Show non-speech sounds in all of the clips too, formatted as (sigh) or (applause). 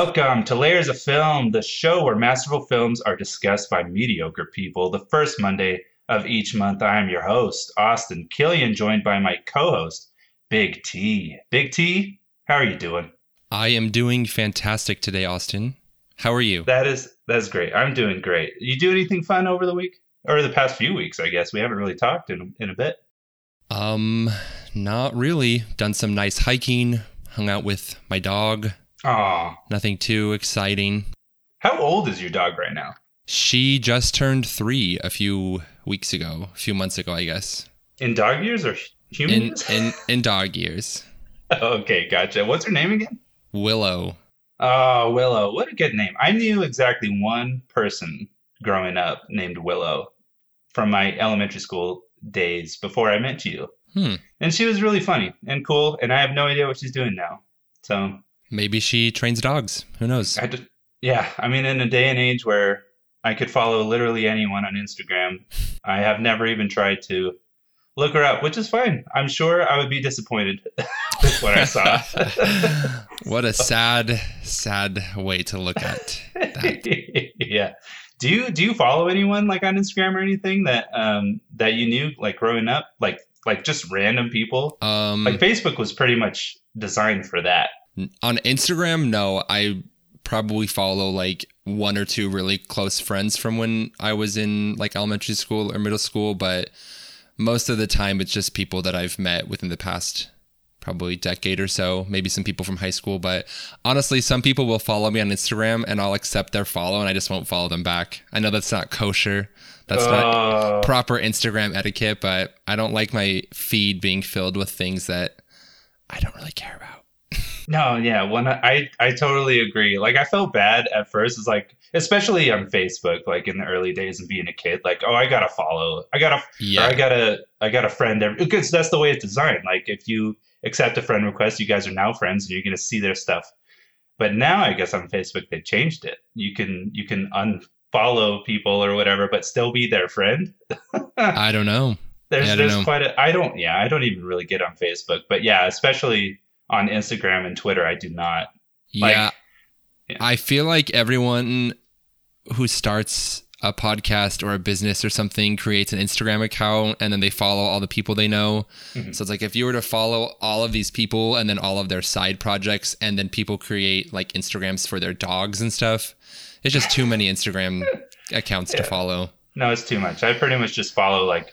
Welcome to Layers of Film, the show where masterful films are discussed by mediocre people. The first Monday of each month, I am your host, Austin Killian, joined by my co host, Big T. Big T, how are you doing? I am doing fantastic today, Austin. How are you? That is that's great. I'm doing great. You do anything fun over the week? Or the past few weeks, I guess. We haven't really talked in in a bit. Um, not really. Done some nice hiking, hung out with my dog. Aw. Nothing too exciting. How old is your dog right now? She just turned three a few weeks ago, a few months ago, I guess. In dog years or human In years? in (laughs) in dog years. okay, gotcha. What's her name again? Willow. Oh, Willow. What a good name. I knew exactly one person growing up named Willow from my elementary school days before I met you. Hmm. And she was really funny and cool, and I have no idea what she's doing now. So, Maybe she trains dogs. Who knows? I just, yeah, I mean, in a day and age where I could follow literally anyone on Instagram, I have never even tried to look her up, which is fine. I'm sure I would be disappointed (laughs) with what I saw. (laughs) what a sad, sad way to look at that. (laughs) yeah. Do you do you follow anyone like on Instagram or anything that um that you knew like growing up like like just random people? Um, Like Facebook was pretty much designed for that. On Instagram, no, I probably follow like one or two really close friends from when I was in like elementary school or middle school, but most of the time it's just people that I've met within the past probably decade or so, maybe some people from high school, but honestly, some people will follow me on Instagram and I'll accept their follow and I just won't follow them back. I know that's not kosher. That's not Oh, proper Instagram etiquette, but I don't like my feed being filled with things that I don't really care about. No, yeah, when I I totally agree. Like I felt bad at first. It's like especially on Facebook, like in the early days of being a kid, like oh I gotta follow, I gotta Yeah. I gotta I got a friend every, because that's the way it's designed. Like if you accept a friend request, you guys are now friends and you're gonna see their stuff. But now I guess on Facebook they changed it. You can you can unfollow people or whatever, but still be their friend. I don't know. (laughs) There's Yeah, I don't there's know. quite a I don't yeah, I don't even really get on Facebook. But yeah, especially on Instagram and Twitter, I do not. Like- yeah. Yeah. I feel like everyone who starts a podcast or a business or something creates an Instagram account and then they follow all the people they know. Mhm. So it's like if you were to follow all of these people and then all of their side projects and then people create like Instagrams for their dogs and stuff, it's just too many Instagram (laughs) accounts to follow. No, it's too much. I pretty much just follow like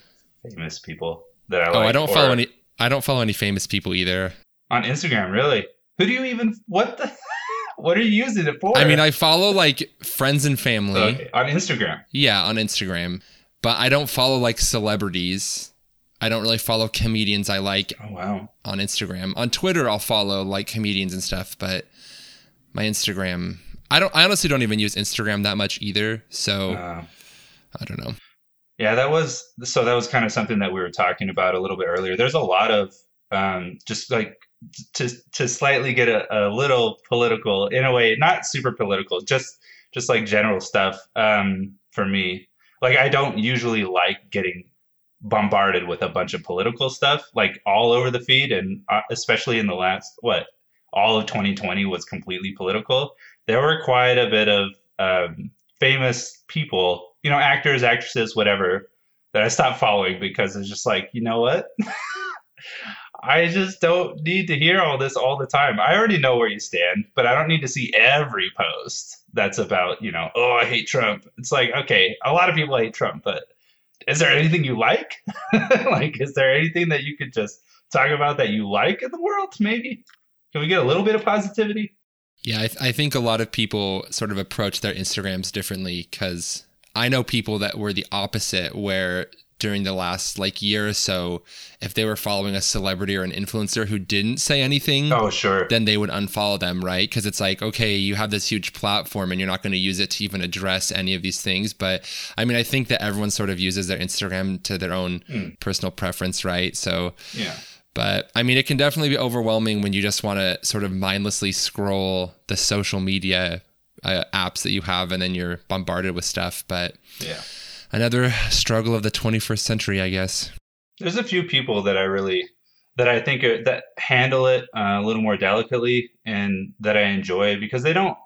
famous people that I like. oh, I don't or- follow any I don't follow any famous people either. On Instagram, really? Who do you even what the (laughs) what are you using it for? I mean, I follow like friends and family. Okay, on Instagram. Yeah, on Instagram. But I don't follow like celebrities. I don't really follow comedians I like Oh wow. on Instagram. On Twitter I'll follow like comedians and stuff, but my Instagram I don't I honestly don't even use Instagram that much either. So Uh, I don't know. yeah, that was so that was kind of something that we were talking about a little bit earlier. There's a lot of um just like to to slightly get a, a little political in a way, not super political, just just like general stuff um for me. Like I don't usually like getting bombarded with a bunch of political stuff like all over the feed and uh, especially in the last what all of 2020 was completely political there were quite a bit of um, famous people you know actors actresses whatever that i stopped following because it's just like you know what (laughs) i just don't need to hear all this all the time i already know where you stand but i don't need to see every post that's about you know oh i hate trump it's like okay a lot of people hate trump but is there anything you like? (laughs) like, is there anything that you could just talk about that you like in the world? Maybe can we get a little bit of positivity? Yeah, I, th- I think a lot of people sort of approach their Instagrams differently because I know people that were the opposite, where during the last like year or so, if they were following a celebrity or an influencer who didn't say anything, Oh, sure. then they would unfollow them, right? Because it's like, okay, you have this huge platform and you're not going to use it to even address any of these things. But I mean, I think that everyone sort of uses their Instagram to their own Mm. personal preference, right? So, Yeah. but I mean, it can definitely be overwhelming when you just want to sort of mindlessly scroll the social media uh, apps that you have and then you're bombarded with stuff. But Yeah. Another struggle of the 21st century, I guess. There's a few people that I really that I think are, that handle it uh, a little more delicately and that I enjoy because they don't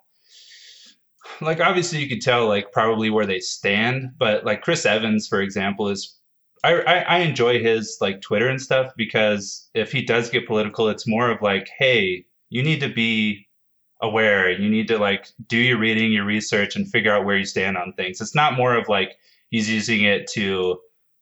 like obviously you could tell like probably where they stand, but like Chris Evans, for example, is I, I, I enjoy his like Twitter and stuff because if he does get political, it's more of like, hey, you need to be aware. You need to like do your reading, your research, and figure out where you stand on things. It's not more of like he's using it to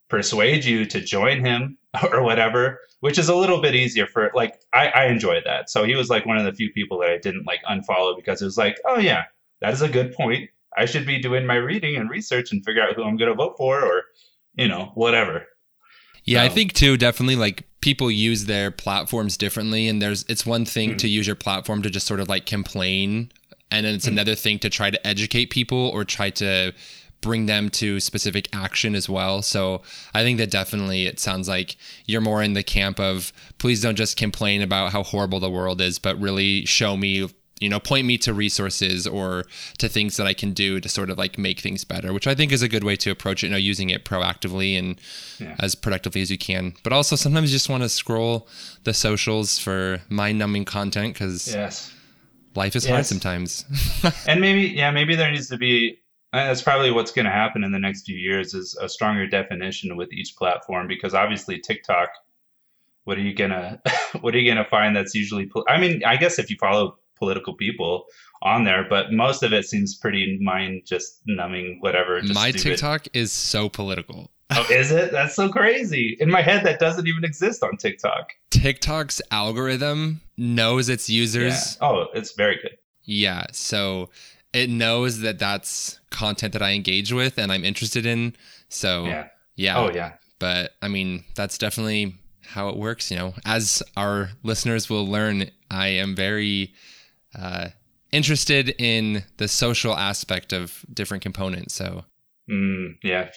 persuade you to join him (laughs) or whatever, which is a little bit easier for like I, I enjoy that. So he was like one of the few people that I didn't like unfollow because it was like, oh yeah, that is a good point. I should be doing my reading and research and figure out who I'm going to vote for or, you know, whatever. Yeah. I think too, definitely like people use their platforms differently. And there's, it's one thing mm-hmm. to use your platform to just sort of like complain. And then it's mm-hmm. another thing to try to educate people or try to bring them to specific action as well. So I think that definitely it sounds like you're more in the camp of please don't just complain about how horrible the world is, but really show me you know point me to resources or to things that i can do to sort of like make things better which i think is a good way to approach it you know using it proactively and yeah. as productively as you can but also sometimes you just want to scroll the socials for mind-numbing content because yes life is yes. hard sometimes (laughs) and maybe yeah maybe there needs to be that's probably what's going to happen in the next few years is a stronger definition with each platform because obviously tiktok what are you gonna (laughs) what are you gonna find that's usually i mean i guess if you follow political people on there, but most of it seems pretty mind just numbing, whatever. Just My. TikTok is so political. Oh, is it? That's so crazy. In my head, that doesn't even exist on TikTok. TikTok's algorithm knows its users. Yeah. Oh, it's very good. Yeah. So it knows that that's content that I engage with and I'm interested in. So, yeah. Yeah. Oh, yeah. But I mean, that's definitely how it works. You know, as our listeners will learn, I am very uh, interested in the social aspect of different components. So, mm, yeah,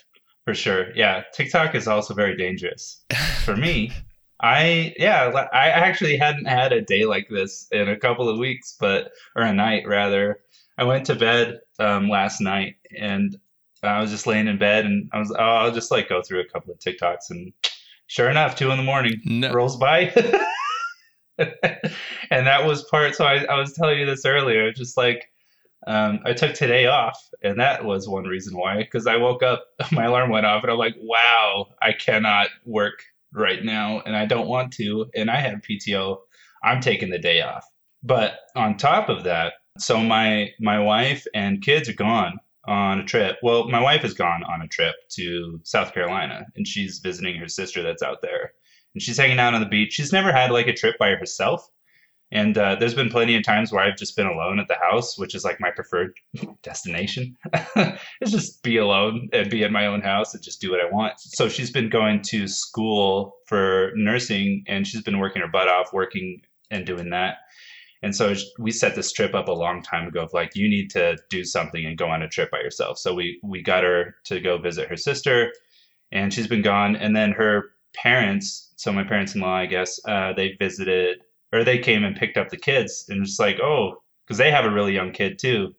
for sure. Yeah, TikTok is also very dangerous for me. (laughs) I yeah, I actually hadn't had a day like this in a couple of weeks, but or a night rather. I went to bed um, last night and I was just laying in bed and I was oh, I'll just like go through a couple of TikToks and sure enough, two in the morning no. rolls by. (laughs) and that was part. So I, I was telling you this earlier, just like um, I took today off, and that was one reason why. Because I woke up, (laughs) my alarm went off, and I'm like, "Wow, I cannot work right now, and I don't want to, and I have PTO. I'm taking the day off." But on top of that, so my my wife and kids are gone on a trip. Well, my wife has gone on a trip to South Carolina, and she's visiting her sister that's out there and she's hanging out on the beach. She's never had like a trip by herself. And uh, there's been plenty of times where I've just been alone at the house, which is like my preferred (laughs) destination. (laughs) it's just be alone and be in my own house and just do what I want. So she's been going to school for nursing and she's been working her butt off, working and doing that. And so we set this trip up a long time ago of like, you need to do something and go on a trip by yourself. So we, we got her to go visit her sister and she's been gone. And then her parents so my parents-in-law, I guess, uh, they visited or they came and picked up the kids and just like, oh, because they have a really young kid too,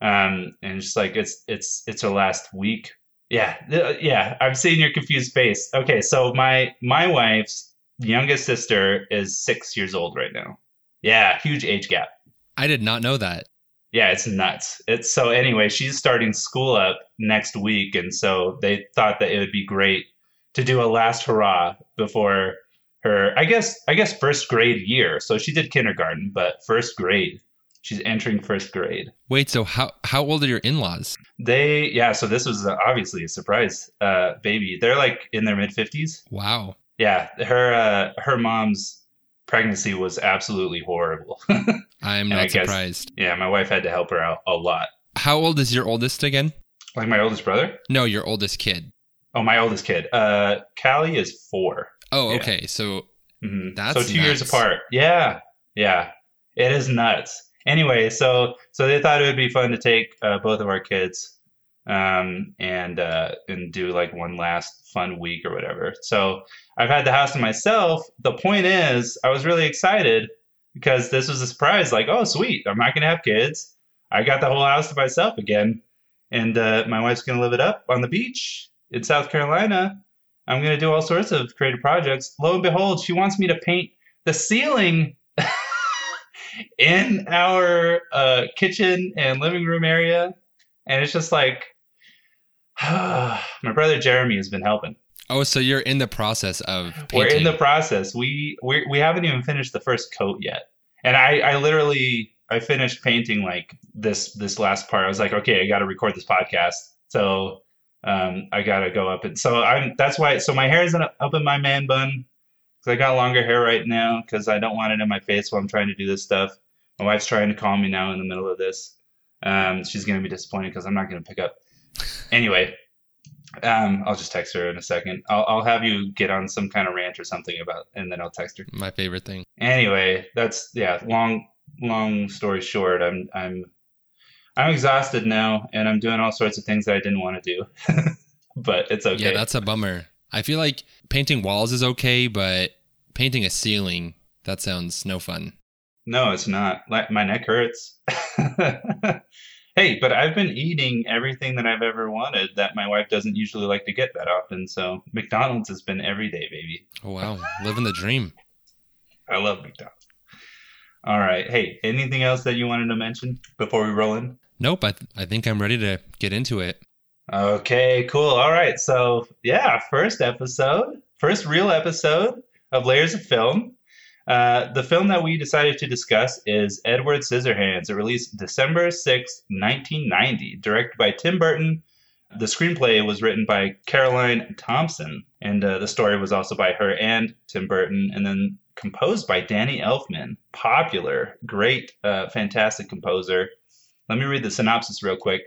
um, and just like it's it's it's her last week. Yeah, yeah. I'm seeing your confused face. Okay, so my my wife's youngest sister is six years old right now. Yeah, huge age gap. I did not know that. Yeah, it's nuts. It's so anyway, she's starting school up next week, and so they thought that it would be great to do a last hurrah before her I guess I guess first grade year. So she did kindergarten, but first grade. She's entering first grade. Wait, so how how old are your in-laws? They yeah, so this was obviously a surprise uh baby. They're like in their mid 50s. Wow. Yeah, her uh her mom's pregnancy was absolutely horrible. (laughs) I am not guess, surprised. Yeah, my wife had to help her out a lot. How old is your oldest again? Like my oldest brother? No, your oldest kid. Oh, my oldest kid. Uh, Callie is four. Oh, yeah. okay. So mm-hmm. that's so two nuts. years apart. Yeah, yeah. It is nuts. Anyway, so so they thought it would be fun to take uh, both of our kids um, and uh, and do like one last fun week or whatever. So I've had the house to myself. The point is, I was really excited because this was a surprise. Like, oh, sweet, I'm not gonna have kids. I got the whole house to myself again, and uh, my wife's gonna live it up on the beach in South Carolina. I'm going to do all sorts of creative projects. Lo and behold, she wants me to paint the ceiling (laughs) in our uh, kitchen and living room area. and it's just like (sighs) my brother Jeremy has been helping. Oh, so you're in the process of painting. We're in the process. We we we haven't even finished the first coat yet, and I I literally I finished painting like this this last part. I was like, okay, I got to record this podcast, so um, I got to go up and so I'm that's why. So my hair is up in my man bun because I got longer hair right now because I don't want it in my face while I'm trying to do this stuff. My wife's trying to call me now in the middle of this. Um, she's gonna be disappointed because I'm not gonna pick up. Anyway, um, I'll just text her in a second. I'll, I'll have you get on some kind of rant or something about, and then I'll text her. My favorite thing. Anyway, that's yeah. Long long story short, I'm I'm I'm exhausted now, and I'm doing all sorts of things that I didn't want to do. (laughs) but it's okay. Yeah, that's a bummer. I feel like painting walls is okay, but painting a ceiling that sounds no fun. No, it's not. My neck hurts. (laughs) hey, but I've been eating everything that I've ever wanted that my wife doesn't usually like to get that often. So McDonald's has been every day, baby. Oh wow, living the dream. I love McDonald's. All right. Hey, anything else that you wanted to mention before we roll in? Nope. I th- I think I'm ready to get into it. Okay, cool. All right. So yeah, first episode, first real episode of Layers of Film. Uh, the film that we decided to discuss is Edward Scissorhands. It released December 6, 1990, directed by Tim Burton. The screenplay was written by Caroline Thompson, and uh, the story was also by her and Tim Burton, and then composed by Danny Elfman. Popular, great, uh, fantastic composer. Let me read the synopsis real quick.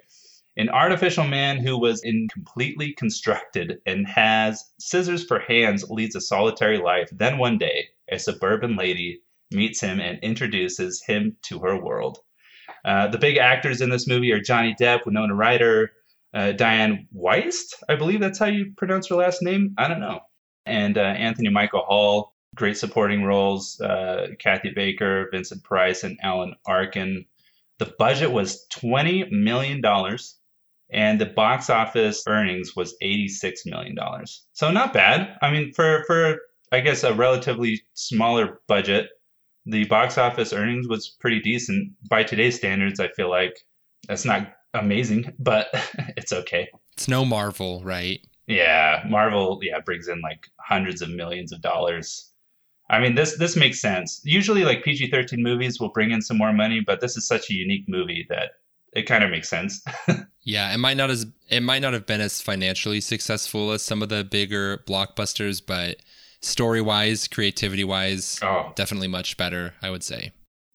An artificial man who was incompletely constructed and has scissors for hands leads a solitary life. Then one day, a suburban lady meets him and introduces him to her world. Uh, the big actors in this movie are Johnny Depp, Winona Ryder, uh, Dianne Wiest, I believe that's how you pronounce her last name. I don't know. And uh, Anthony Michael Hall, great supporting roles. Uh, Kathy Baker, Vincent Price, and Alan Arkin. The budget was $20 million and the box office earnings was $86 million. So not bad. I mean, for, for I guess a relatively smaller budget, the box office earnings was pretty decent by today's standards. I feel like that's not amazing, but (laughs) it's okay. It's no Marvel, right? Yeah, Marvel, yeah, brings in like hundreds of millions of dollars. I mean, this this makes sense. Usually, like PG thirteen movies will bring in some more money, but this is such a unique movie that it kind of makes sense. (laughs) yeah, it might not as it might not have been as financially successful as some of the bigger blockbusters, but story wise, creativity wise, oh. definitely much better, I would say.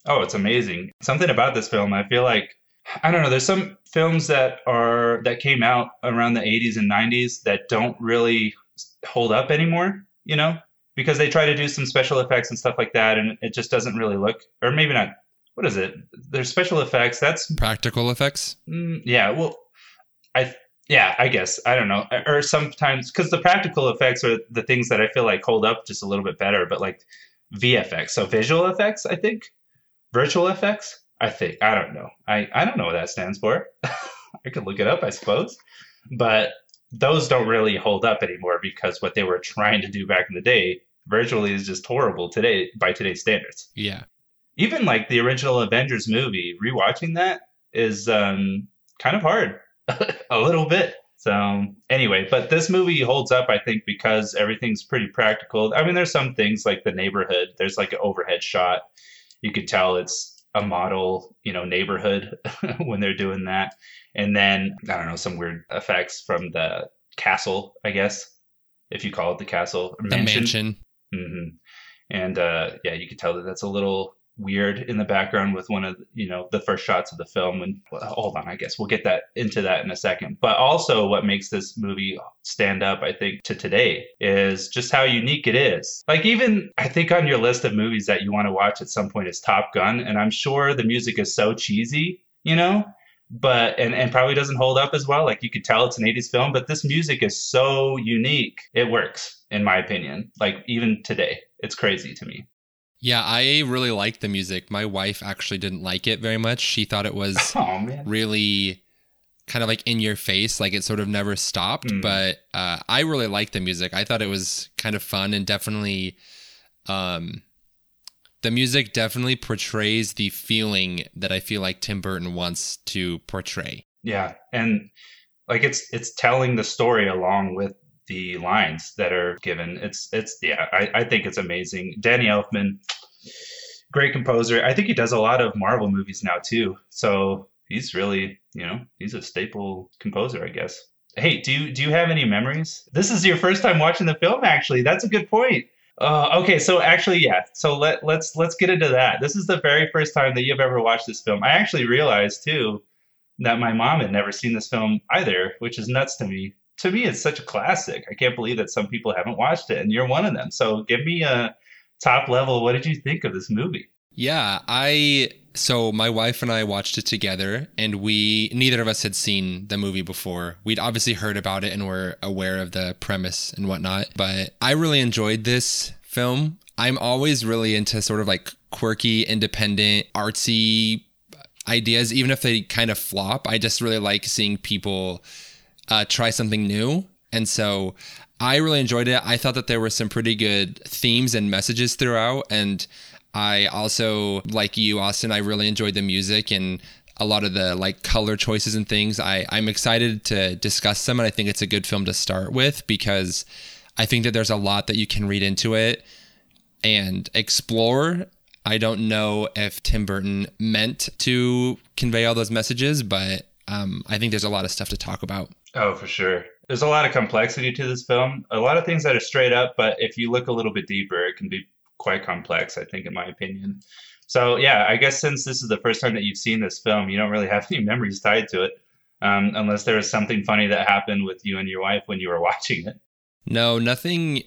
Oh, it's amazing. Something about this film, I feel like I don't know, there's some films that are that came out around the 80s and 90s that don't really hold up anymore, you know? Because they try to do some special effects and stuff like that and it just doesn't really look or maybe not what is it? There's special effects. That's practical effects. Mm, yeah. Well, I yeah, I guess I don't know. Or sometimes because the practical effects are the things that I feel like hold up just a little bit better. But like VFX, so visual effects, I think virtual effects. I think I don't know. I I don't know what that stands for. (laughs) I could look it up, I suppose. But those don't really hold up anymore because what they were trying to do back in the day virtually is just horrible today by today's standards. Yeah. Even like the original Avengers movie, rewatching that is um, kind of hard (laughs) a little bit. So anyway, but this movie holds up, I think, because everything's pretty practical. I mean, there's some things like the neighborhood. There's like an overhead shot. You could tell it's a model, you know, neighborhood (laughs) when they're doing that. And then I don't know some weird effects from the castle, I guess, if you call it the castle. The mansion. mansion. Mm-hmm. And uh, yeah, you could tell that that's a little weird in the background with one of you know the first shots of the film and well, hold on i guess we'll get that into that in a second. But also what makes this movie stand up i think to today is just how unique it is. Like even i think on your list of movies that you want to watch at some point is top gun and i'm sure the music is so cheesy you know? But and, and probably doesn't hold up as well like you could tell it's an 80s film but this music is so unique. It works in my opinion like even today. It's crazy to me yeah, I really liked the music. My wife actually didn't like it very much. She thought it was (laughs) oh, really kind of like in your face, like it sort of never stopped. Mm. But uh, I really liked the music. I thought it was kind of fun and definitely, um, the music definitely portrays the feeling that I feel like Tim Burton wants to portray. Yeah, and like it's it's telling the story along with the lines that are given. It's it's yeah, I, I think it's amazing. Danny Elfman, great composer. I think he does a lot of Marvel movies now too. So he's really you know he's a staple composer, I guess. Hey, do you do you have any memories? This is your first time watching the film, actually. That's a good point. Uh, okay, so actually, yeah. So let let's let's get into that. This is the very first time that you've ever watched this film. I actually realized too that my mom had never seen this film either, which is nuts to me. To me, it's such a classic. I can't believe that some people haven't watched it, and you're one of them. So give me a top level. What did you think of this movie? Yeah, I so my wife and I watched it together, and we neither of us had seen the movie before. We'd obviously heard about it and were aware of the premise and whatnot, but I really enjoyed this film. I'm always really into sort of like quirky, independent, artsy ideas, even if they kind of flop. I just really like seeing people uh, try something new. And so I really enjoyed it. I thought that there were some pretty good themes and messages throughout. And I also, like you, Austin, I really enjoyed the music and a lot of the like color choices and things. I, I'm excited to discuss them. And I think it's a good film to start with because I think that there's a lot that you can read into it and explore. I don't know if Tim Burton meant to convey all those messages, but um, I think there's a lot of stuff to talk about. Oh, for sure. There's a lot of complexity to this film. A lot of things that are straight up, but if you look a little bit deeper, it can be quite complex, I think, in my opinion. So, yeah, I guess since this is the first time that you've seen this film, you don't really have (laughs) any memories tied to it, um, unless there was something funny that happened with you and your wife when you were (laughs) watching it. No, nothing.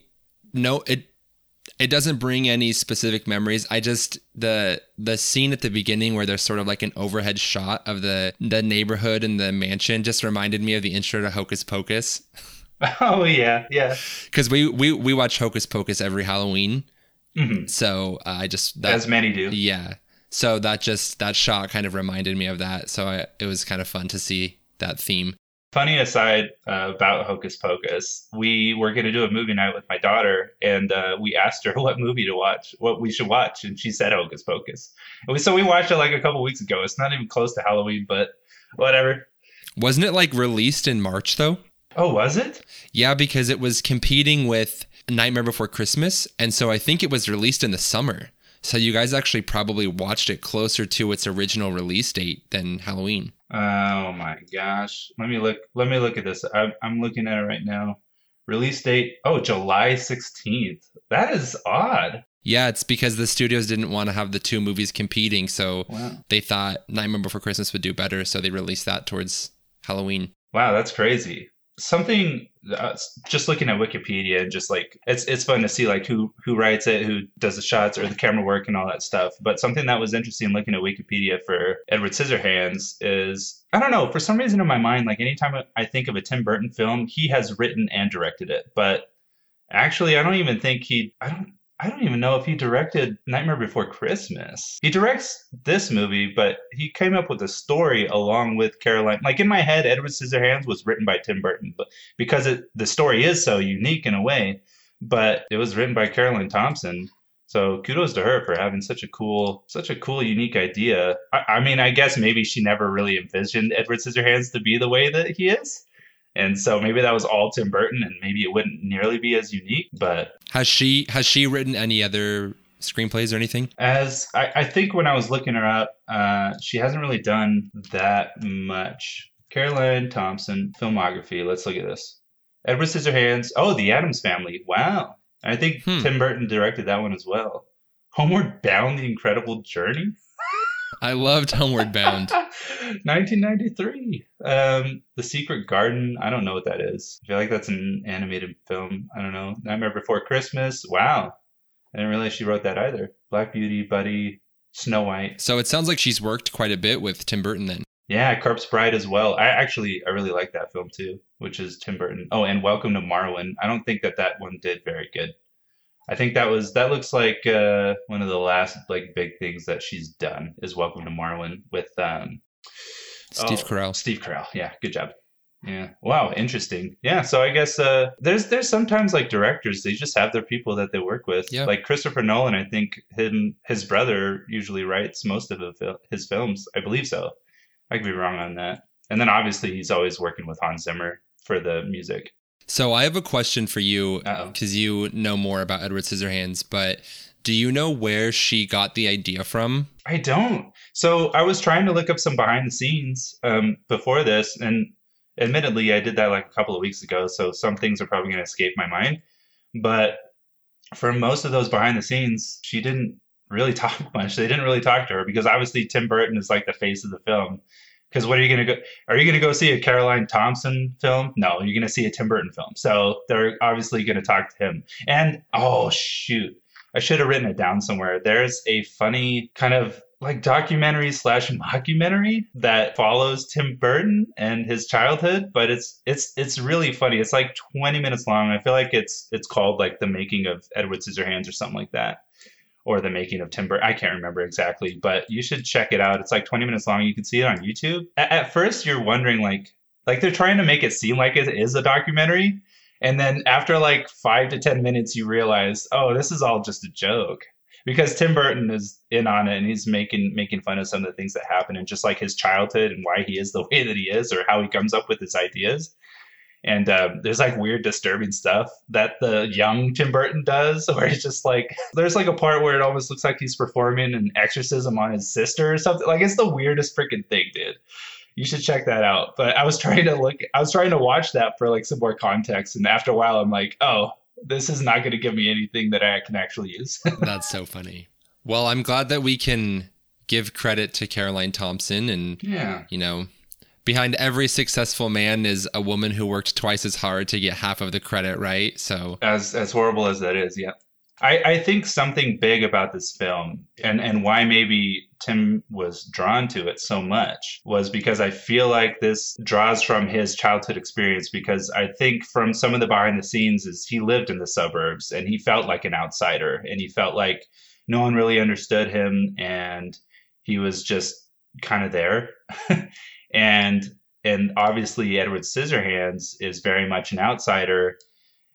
No, it it doesn't bring any specific memories. I just the the scene at the beginning where there's sort of like an overhead shot of the the neighborhood and the mansion just reminded me of the intro to Hocus Pocus. (laughs) Oh yeah, yeah. Because we we we watch Hocus Pocus every Halloween, hmm so uh, I just that, As many do. yeah. So that just that shot kind of reminded me of that. So I, it was kind of fun to see that theme. Funny aside uh, about Hocus Pocus, we were going to do a movie night with my daughter, and uh, we asked her (laughs) what movie to watch, what we should watch, and she said Hocus Pocus. We, so we watched it like a couple weeks ago. It's not even close to Halloween, but whatever. Wasn't it like released in March though? Oh, was it? Yeah, because it was competing with Nightmare Before Christmas, and so I think it was released in the summer. So you guys actually probably watched it closer to its original release date than Halloween. Oh my gosh. Let me look. Let me look at this. I'm, I'm looking at it right now. Release date. Oh, July 16th. That is odd. Yeah, it's because the studios didn't want to have the two movies competing, so Wow. they thought Nightmare Before Christmas would do better, so they released that towards Halloween. Wow, that's crazy. Something uh, just looking at Wikipedia and just like it's it's fun to see like who who writes it, who does the shots or the camera work and all that stuff. But something that was interesting looking at Wikipedia for Edward Scissorhands is I don't know for some reason in my mind like anytime I think of a Tim Burton film, he has written and directed it. But actually, I don't even think he I don't I don't even know if he directed Nightmare Before Christmas. He directs this movie, but he came up with a story along with Caroline. Like in my head, Edward Scissorhands was written by Tim Burton, but because it, the story is so unique in a way, but it was written by Caroline Thompson. So kudos to her for having such a cool, such a cool, unique idea. I, I mean, I guess maybe she never really envisioned Edward Scissorhands to be the way that he is. And so maybe that was all Tim Burton, and maybe it wouldn't nearly be as unique. But Has she has she written any other screenplays or anything? As I, I think when I was looking her up, uh, she hasn't really done that much. Caroline Thompson filmography. Let's look at this. Edward Scissorhands. Oh, The Addams Family. Wow. I think Hmm. Tim Burton directed that one as well. Homeward Bound: The Incredible Journey. I loved Homeward Bound. (laughs) 1993. Um, The Secret Garden. I don't know what that is. I feel like that's an animated film. I don't know. Nightmare Before Christmas. Wow. I didn't realize she wrote that either. Black Beauty, Buddy, Snow White. So it sounds like she's worked quite a bit with Tim Burton then. Yeah, Corpse Bride as well. I actually I really like that film too, which is Tim Burton. Oh, and Welcome to Marwen. I don't think that that one did very good. I think that was that looks like uh, one of the last like big things that she's done is Welcome to Marwen with um, Steve oh, Carell. Steve Carell. Yeah, good job. Yeah. Wow, interesting. Yeah, so I guess uh, there's there's sometimes like directors they just have their people that they work with. Yeah. Like Christopher Nolan, I think him his brother usually writes most of his films. I believe so. I could be wrong on that. and then obviously he's always working with Hans Zimmer for the music. So I have a question for you because you know more about Edward Scissorhands, but do you know where she got the idea from? I don't. So I was trying to look up some behind the scenes um, before this, and admittedly, I did that like a couple of weeks ago. So some things are probably going to escape my mind. But for most of those behind the scenes, she didn't really (laughs) talk much. They didn't really talk to her because obviously Tim Burton is like the face of the film. Because what are you going to go? Are you going to go see a Caroline Thompson film? No, you're going to see a Tim Burton film. So they're obviously going to talk to him. And oh shoot, I should have written it down somewhere. There's a funny kind of like documentary slash mockumentary that follows Tim Burton and his childhood, but it's it's it's really funny. It's like 20 minutes long. I feel like it's it's called like the making of Edward Scissorhands or something like that. Or the making of Tim Burton. I can't remember exactly, but you should check it out. It's like 20 minutes long. You can see it on YouTube. At, at first, you're wondering like, like they're trying to make it seem like it is a documentary, and then after like five to 10 minutes, you realize, oh, this is all just a joke because Tim Burton is in on it and he's making making fun of some of the things that happen and just like his childhood and why he is the way that he is or how he comes up with his ideas. And um, there's like weird, disturbing stuff that the young Tim Burton does, (laughs) where it's just like there's like a part where it almost looks like he's performing an exorcism on his sister or something. Like it's the weirdest freaking thing, dude. You should check that out. But I was (laughs) trying to look, I was trying to watch that for like some more context, and after a while, I'm like, oh, this is not going to give me anything that I can actually use. (laughs) That's so funny. Well, I'm glad that we can give credit to Caroline Thompson and yeah. you know, behind every successful man is a woman who worked twice as hard to get half of the credit, right? So As as horrible as that is, yeah. I, I think something big about this film and, and why maybe Tim was drawn to it so much was because I feel like this draws from his childhood experience because I think from some of the behind the scenes is he lived in the suburbs and he felt like an outsider and he felt like no one really understood him and he was just kind of there. (laughs) and and obviously Edward Scissorhands is very much an outsider.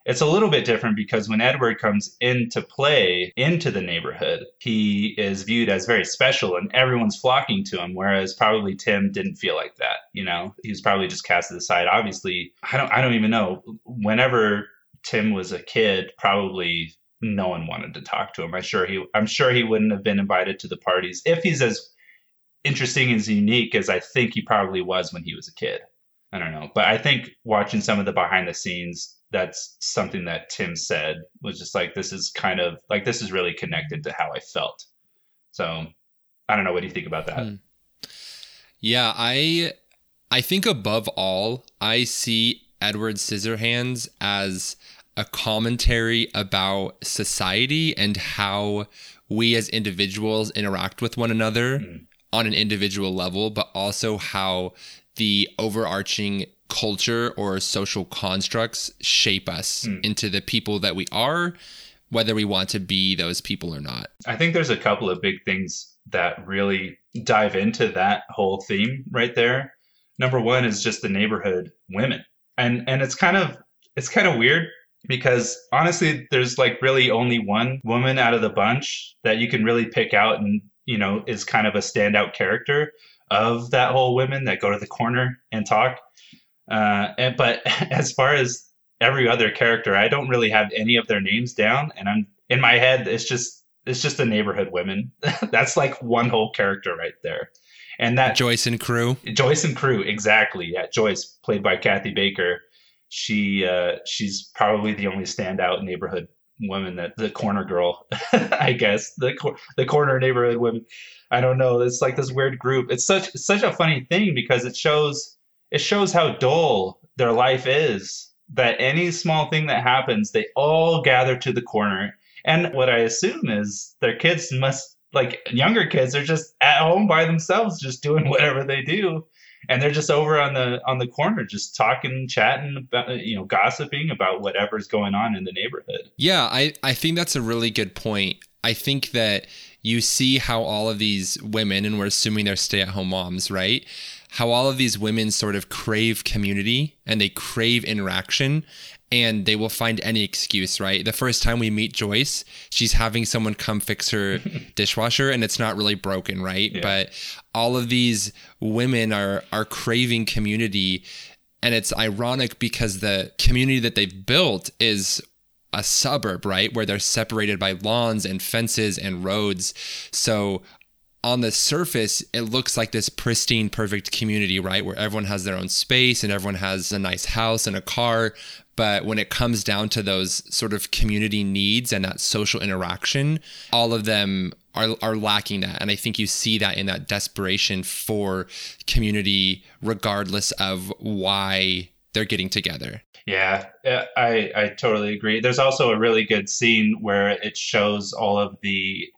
It's a little bit different because when Edward comes into play into the neighborhood, he is viewed as very special and everyone's flocking to him. Whereas probably Tim didn't feel like that. You know, he was probably just cast aside. Obviously, I don't I don't even know. Whenever Tim was a kid, probably no one wanted to talk to him. I'm sure he I'm sure he wouldn't have been invited to the parties if he's as interesting and unique as I think he probably was when he was a kid. I don't know. But I think watching some of the behind the scenes, that's something that Tim said was just like, this is kind of like, this is really connected to how I felt. So I don't know. What do you think about that? Hmm. Yeah, I I think above all, I see Edward Scissorhands as a commentary about society and how we as individuals interact with one another Mm. On an individual level, but also how the overarching culture or social constructs shape us Mm. into the people that we are, whether we want to be those people or not. I think there's a couple of big things that really dive into that whole theme right there. Number one is just the neighborhood women. And and it's kind of it's kind of weird because honestly there's like really only one woman out of the bunch that you can really pick out and you know is kind of a standout character of that whole women that go to the corner and talk. Uh, and but (laughs) as far as every other character, I don't really have any of their names down, and I'm in my head. It's just it's just the neighborhood women. (laughs) That's like one whole character right there, and that Joyce and crew. Joyce and crew exactly. Yeah, Joyce played by Kathy Baker. She uh, she's probably the only standout neighborhood woman that the corner girl, (laughs) I guess the cor- the corner neighborhood women. I don't know. It's like this weird group. It's such such a funny thing because it shows it shows how dull their life is. That any small thing that happens, they all gather to the corner. And what I assume is their kids must like younger kids are just at home by themselves, just doing (laughs) whatever they do and they're just over on the on the corner just talking chatting about you know gossiping about whatever's going on in the neighborhood Yeah, I, I think that's a really good point. I think that you see how all of these women, and we're assuming they're stay at home moms, right? How all of these women sort of crave community and they crave interaction and they will find any excuse, right? The first time we meet Joyce, she's having someone come fix her (laughs) dishwasher and it's not really broken, right? Yeah. But all of these women are are craving community and it's ironic because the community that they've built is a suburb, right? Where they're separated by lawns and fences and roads. So on the surface, it looks like this pristine, perfect community, right? Where everyone has their own space and everyone has a nice house and a car. But when it comes down to those sort of community needs and that social interaction, all of them are, are lacking that. And I think you see that in that desperation for community, regardless of why they're getting together. Yeah, I, I totally agree. There's also a really good scene where it shows all of the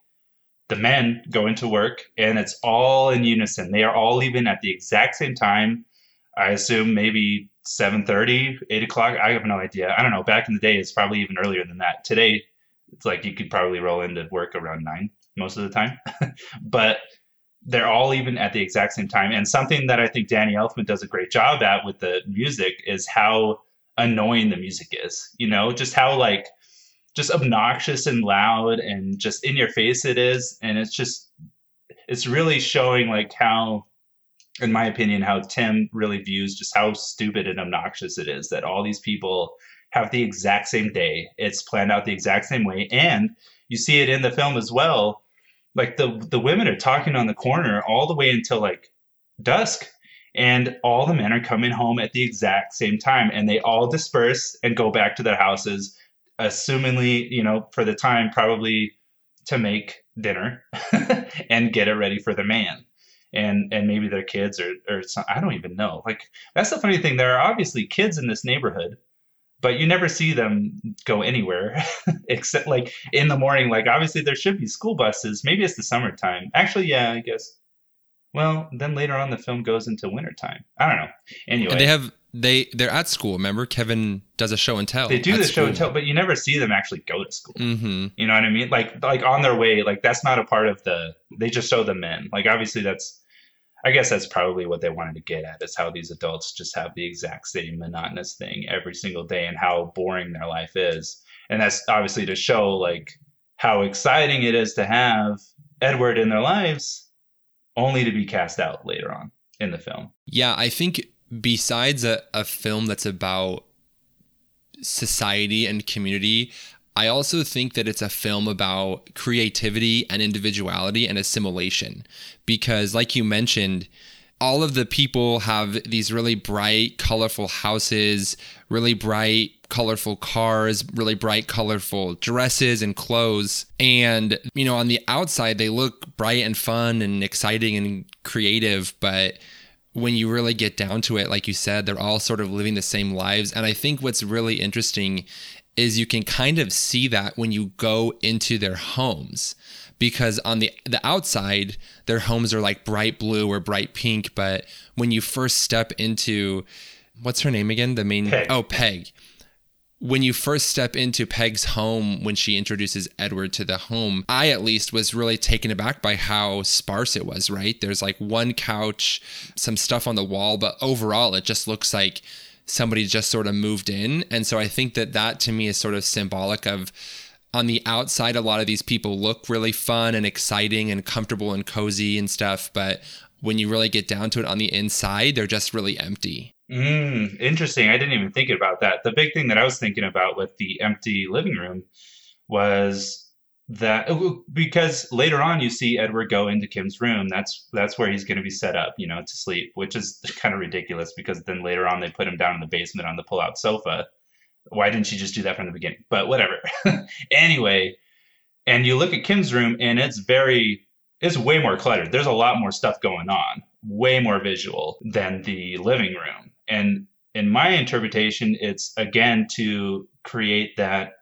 the men go into work and it's all in unison. They are all leaving at the exact same time. I assume maybe 7.30, 8 o'clock. I have no idea. I don't know. Back in the day, it's probably even earlier than that. Today, it's like you could probably roll into work around 9 most of the time. (laughs) but they're all even at the exact same time. And something that I think Danny Elfman does a great job at with the music is how annoying the music is. You know, just how like – just obnoxious and loud and just in your face it is. And it's just it's really showing like how in my opinion how tim really views just how stupid and obnoxious it is that all these people have the exact same day. It's planned out the exact same way. And you see it in the film as well. Like the the women are talking on the corner all the way until like dusk. And all the men are coming home at the exact same time. And they all disperse and go back to their houses assumingly, you know, for the time, probably to make dinner (laughs) and get it ready for the man. And, and maybe their kids or, or some, I don't even know. Like, that's the funny thing. There are obviously kids in this neighborhood, but you never see them go anywhere (laughs) except like in the morning. Like, obviously, there should be school buses. Maybe it's the summertime. Actually, yeah, I guess. Well, then later on, the film goes into wintertime. I don't know. Anyway, and they have they they're at school. Remember, Kevin does a show and tell. They do the school. show and tell, but you never see them actually go to school. Mm-hmm. You know what I mean? Like like on their way, like that's not a part of the. They just show the men. Like obviously that's. I guess that's probably what they wanted to get at is how these adults just have the exact same monotonous thing every single day and how boring their life is. And that's obviously to show like how exciting it is to have Edward in their lives only to be cast out later on in the film. Yeah, I think besides a, a film that's about society and community, I also think that it's a film about creativity and individuality and assimilation. Because, like you mentioned, all of the people have these really bright, colorful houses, really bright, colorful cars, really bright, colorful dresses and clothes. And, you know, on the outside, they look bright and fun and exciting and creative, but when you really get down to it, like you said, they're all sort of living the same lives. And I think what's really interesting is you can kind of see that when you go into their homes because on the the outside their homes are like bright blue or bright pink but when you first step into what's her name again the main Peg. oh Peg when you first step into Peg's home, when she introduces Edward to the home, I at least was really taken aback by how sparse it was, right? There's like one couch, some stuff on the wall, but overall it just looks like somebody just sort of moved in. And so I think that that to me is sort of symbolic of on the outside, a lot of these people look really fun and exciting and comfortable and cozy and stuff. But when you really get down to it on the inside, they're just really empty. Mm, interesting. I didn't even think about that. The big thing that I was thinking about with the empty living room was that oh, because later on you see Edward go into Kim's room. That's that's where he's going to be set up, you know, to sleep, which is (laughs) kind of ridiculous because then later on they put him down in the basement on the pull-out sofa. Why didn't she just do that from the beginning? But whatever. (laughs) anyway, and you look at Kim's room and it's very it's way more cluttered. There's a lot more stuff going on, way more visual than the living room. And in my interpretation, it's again to create that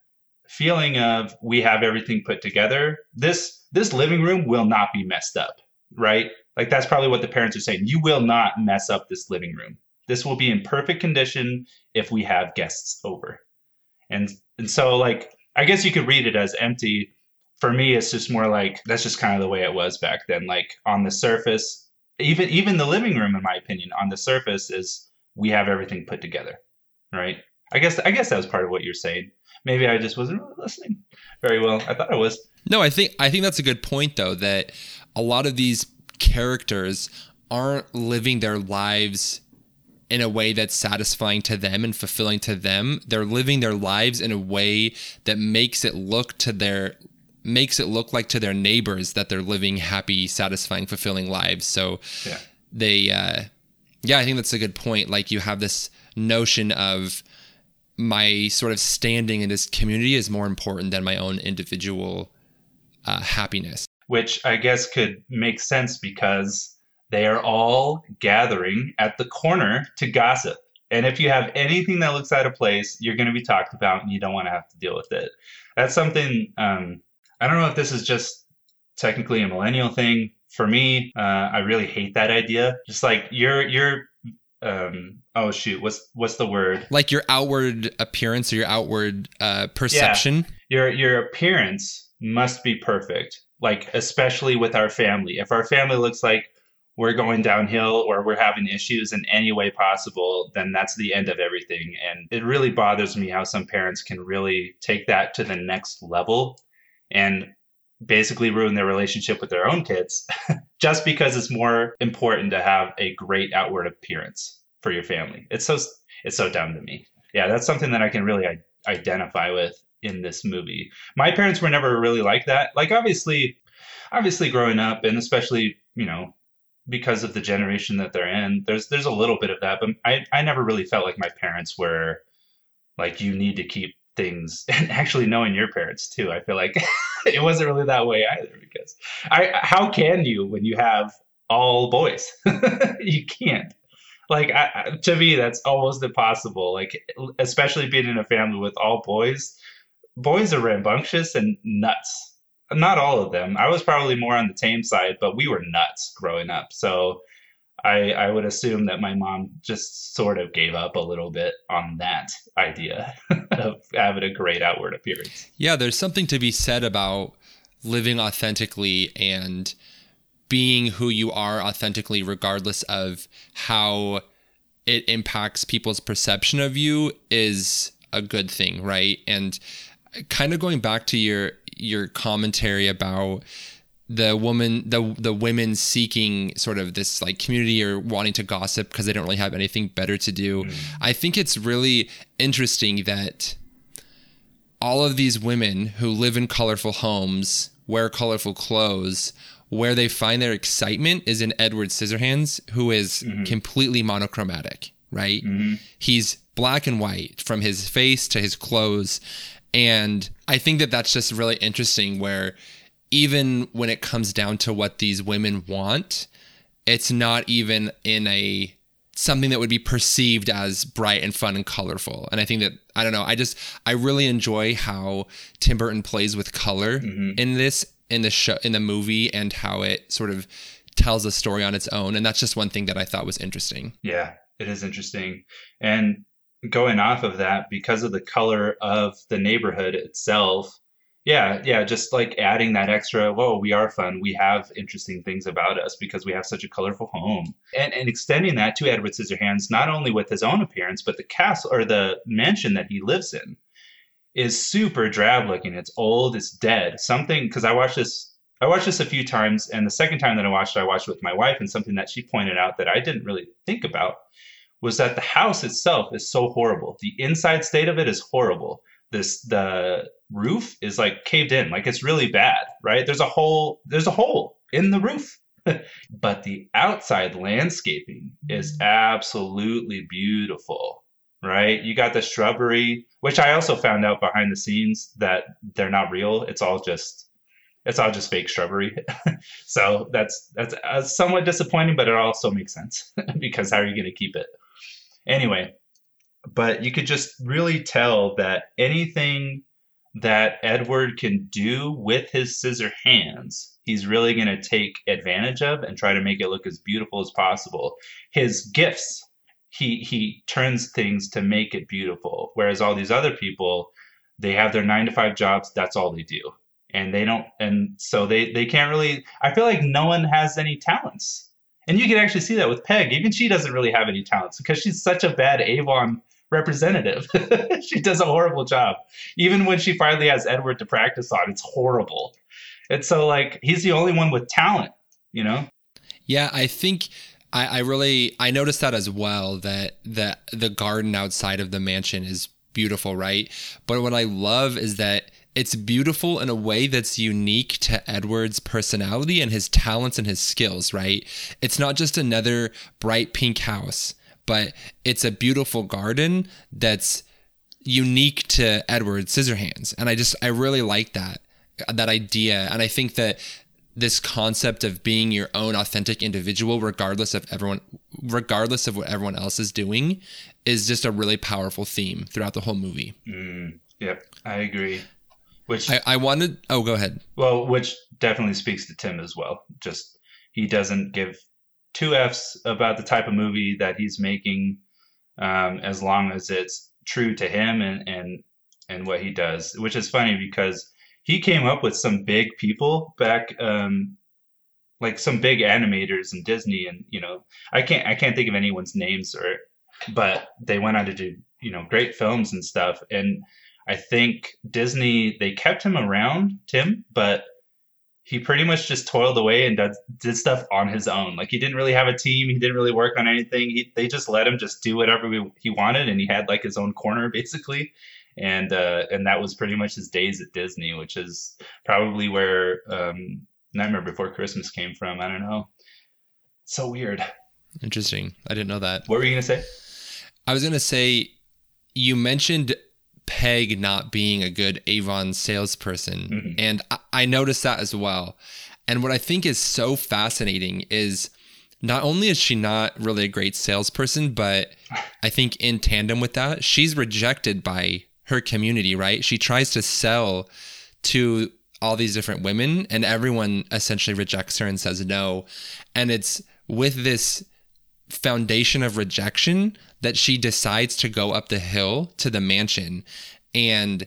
feeling of we have everything put together. This this living room will not be messed up, right? Like that's probably what the parents are saying. You will not mess up this living room. This will be in perfect condition if we have guests over. And and so like I guess you could read it as empty. For me, it's just more like that's just kind of the way it was back then. Like on the surface, even even the living room, in my opinion, on the surface is we have everything put together, right? I guess I guess that was part of what you're saying. Maybe I just wasn't really listening very well. I thought I was. No, I think I think that's a good point though that a lot of these characters aren't living their lives in a way that's satisfying to them and fulfilling to them. They're living their lives in a way that makes it look to their makes it look like to their neighbors that they're living happy, satisfying, fulfilling lives. So Yeah. they uh yeah, I think that's a good point. Like you have this notion of my sort of standing in this community is more important than my own individual uh, happiness. which I guess could make sense because they are all gathering at the corner to gossip. And if you have anything that looks out of place, you're going to be talked about and you don't want to have to deal with it. That's something, um, I don't know if this is just technically a millennial thing. For me, uh, I really hate that idea. Just like you're, you're, um, oh shoot, what's, what's the word? Like your outward appearance or your outward uh, perception. your your appearance must be perfect like especially with our family if our family looks like we're going downhill or we're having issues in any way possible then that's the end of everything and it really bothers me how some parents can really take that to the next level and basically ruin their relationship with their own kids (laughs) just because it's more important to have a great outward appearance for your family it's so it's so dumb to me yeah that's something that i can really I- identify with in this movie. My parents were never really like that. Like obviously obviously growing up and especially, you know, because of the generation that they're in, there's there's a little bit of that, but I I never really felt like my parents were like you need to keep things (laughs) and actually knowing your parents too. I feel like (laughs) (laughs) it wasn't really that way either because I how can you when you have all boys? (laughs) you can't. Like I, to me that's almost impossible. Like especially being in a family with all boys boys are rambunctious and nuts. Not all of them. I was probably more on the tame side but we were nuts growing up. So i i would assume that my mom just sort of gave up a little bit on that idea (laughs) of having a great outward appearance Yeah, there's something to be said about living authentically and being who you are authentically, regardless of how it impacts people's perception of you, is a good thing, right? And kind of going back to your your commentary about the woman the the women seeking sort of this like community or wanting to gossip because they don't really have anything better to do. Mm. I think it's really interesting that all of these women who live in colorful homes, wear colorful clothes, where they find their excitement is in Edward Scissorhands, who is mm-hmm. completely monochromatic, right? Mm-hmm. He's black and white from his face to his clothes. And I think that that's just really interesting where even when it comes down to what these women want, it's not even in a something that would be perceived as bright and fun and colorful. And I think that I don't know, I just I really enjoy how Tim Burton plays with color mm-hmm. in this in the show in the movie and how it sort of tells a story on its own. And that's just one thing that I thought was interesting. Yeah, it is interesting. And going off of that, because of the color of the neighborhood itself, yeah, yeah, just like adding that extra, whoa, we are fun. We have interesting things about us because we have such a colorful home. And and extending that to Edward Scissorhands, not only with his own appearance, but the castle or the mansion that he lives in is super drab looking. It's old, it's dead. Something because I watched this I watched this a few times, and the second time that I watched it, I watched it with my wife, and something that she pointed out that I didn't really think about was that the house itself is so horrible. The inside state of it is horrible. This the roof is like caved in, like it's really bad, right? There's a hole, there's a hole in the roof. (laughs) but the outside landscaping is absolutely beautiful, right? You got the shrubbery, which I also found out behind the scenes that they're not real. It's all just it's all just fake shrubbery. (laughs) so that's that's uh, somewhat disappointing, but it also makes sense (laughs) because how are you going to keep it? Anyway, but you could just really tell that anything that Edward can do with his scissor hands, he's really going to take advantage of and try to make it look as beautiful as possible. His gifts, he he turns things to make it beautiful, whereas all these other people, they have their 9 to 5 jobs, that's all they do. And they don't and so they they can't really I feel like no one has any talents And you can actually see that with Peg. Even she doesn't really have any talents because she's such a bad Avon representative. (laughs) she does a horrible job. Even when she finally has Edward to practice on, it's horrible. And so, like, he's the only one with talent, you know? Yeah, I think I, I really I noticed that as well that that the garden outside of the mansion is beautiful, right? But what I love is that it's beautiful in a way that's unique to Edward's personality and his talents and his skills, right? It's not just another bright pink house, but it's a beautiful garden that's unique to Edward Scissorhands. And I just I really like that that idea. And I think that this concept of being your own authentic individual regardless of everyone regardless of what everyone else is doing is just a really powerful theme throughout the whole movie. Mm, yep i agree. Which I, I wanted oh go ahead. Well which definitely speaks to tim as well. Just he doesn't give two f's about the type of movie that he's making um, as long as it's true to him and and and what he does which is funny because he came up with some big people back um like some big animators in Disney and you know I can't I can't think of anyone's names or but they went on to do you know great films and stuff. And I think Disney they kept him around Tim but he pretty much just toiled away and did, did stuff on his own like he didn't really have a team he didn't really work on anything he, they just let him just do whatever he wanted and he had like his own corner (laughs) basically and uh, and that was pretty much his days at Disney, which is probably where um, Nightmare Before Christmas came from. I don't know. So weird. Interesting. I didn't know that. What were you gonna say? I was gonna say you mentioned Peg not being a good Avon salesperson, mm-hmm. and I-, I noticed that as well. And what I think is so fascinating is not only is she not really a great salesperson, but I think in tandem with that, she's rejected by her community, right? She tries to sell to all these different women and everyone essentially rejects her and says no. And it's with this foundation of rejection that she decides to go up the hill to the mansion. And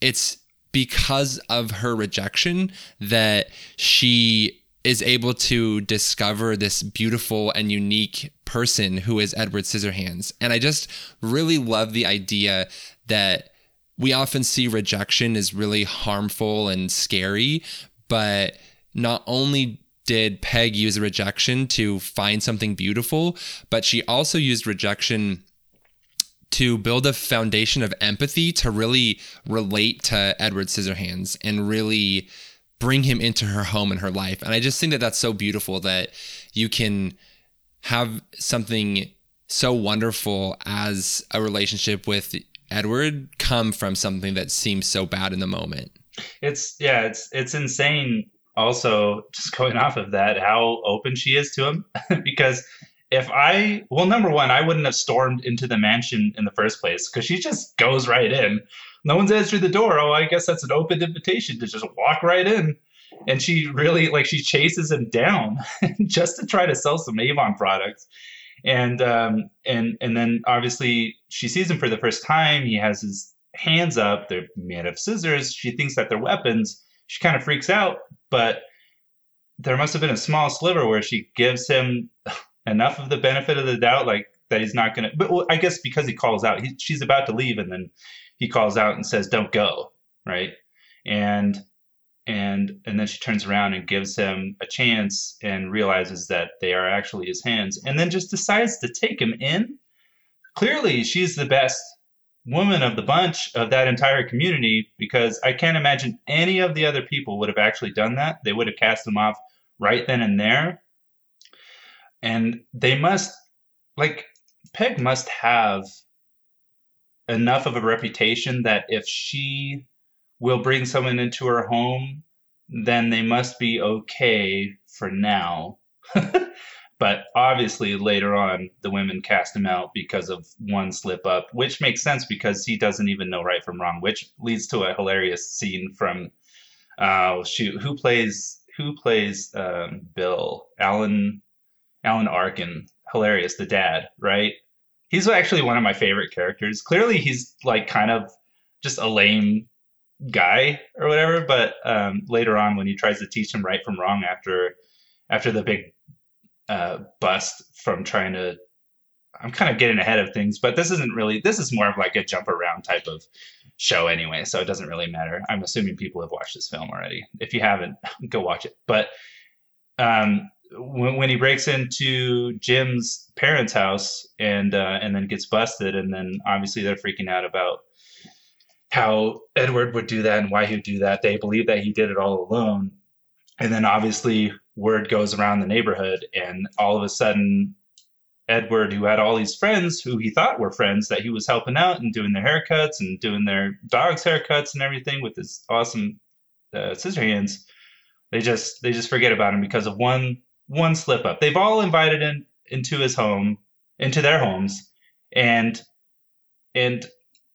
it's because of her rejection that she is able to discover this beautiful and unique person who is Edward Scissorhands. And I just really love the idea that we often see rejection as really harmful and scary, but not only did Peg use rejection to find something beautiful, but she also used rejection to build a foundation of empathy to really relate to Edward Scissorhands and really bring him into her home and her life. And I just think that that's so beautiful that you can have something so wonderful as a relationship with Edward come from something that seems so bad in the moment. It's yeah, it's it's insane also just going off of that how open she is to him (laughs) because if I well number one I wouldn't have stormed into the mansion in the first place because she just goes right in. No one's answered the door. Oh, I guess that's an open invitation to just walk right in. And she really like she chases him down (laughs) just to try to sell some Avon products and um, and and then obviously she sees him for the first time. He has his hands up; they're made of scissors. She thinks that they're weapons. She kind of freaks out, but there must have been a small sliver where she gives him enough of the benefit of the doubt, like that he's not going to. But well, I guess because he calls out, he, she's about to leave, and then he calls out and says, "Don't go," right? And and and then she turns around and gives him a chance and realizes that they are actually his hands and then just decides to take him in clearly she's the best woman of the bunch of that entire community because i can't imagine any of the other people would have actually done that they would have cast him off right then and there and they must like peg must have enough of a reputation that if she will bring someone into her home, then they must be okay for now. (laughs) but obviously, later on, the women cast him out because of one slip up, which makes sense because he doesn't even know right from wrong, which leads to a hilarious scene from uh, shoot who plays who plays um, Bill Alan Alan Arkin, hilarious, the dad, right? He's actually one of my favorite characters. Clearly, he's like kind of just a lame guy or whatever. But um, later on, when he tries to teach him right from wrong after after the big uh, bust from trying to. I'm kind of getting ahead of things, but this isn't really. This is more of like a jump around type of show anyway, so it doesn't really matter. I'm assuming people have watched this film already. If you haven't, (laughs) go watch it. But um, when, when he breaks into Jim's parents' house and uh, and then gets busted, and then obviously they're freaking out about how Edward would do that and why he would do that. They believe that he did it all alone, and then obviously word goes around the neighborhood, and all of a sudden. Edward, who had all these friends who he thought were friends that he was helping out and doing their haircuts and doing their dogs' haircuts and everything with his awesome uh, scissor hands, they just they just forget about him because of one one slip up. They've all invited him into his home, into their homes, and and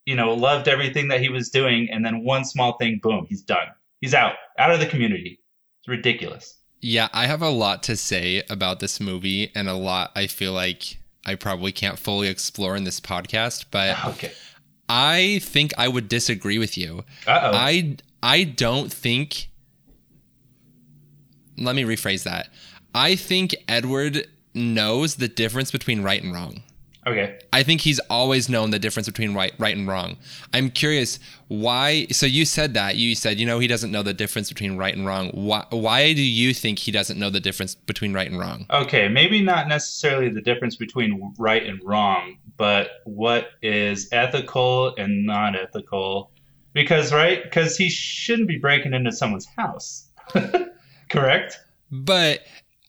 you know loved everything that he was doing, and then one small thing, boom, he's done. He's out, out of the community. It's ridiculous. Yeah, I have a lot to say about this movie, and a lot I feel like I probably can't fully explore in this podcast, but (laughs) Okay. I think I would disagree with you. Uh oh. I I don't think let me rephrase that. I think Edward knows the difference between right and wrong. Okay. I think he's always known the difference between right right and wrong. I'm curious why so you said that. You said, you know, he doesn't know the difference between right and wrong. Why why do you think he doesn't know the difference between right and wrong? Okay, maybe not necessarily the difference between right and wrong, but what is ethical and not ethical. Because, right? Because he shouldn't be breaking into someone's house. (laughs) Correct? But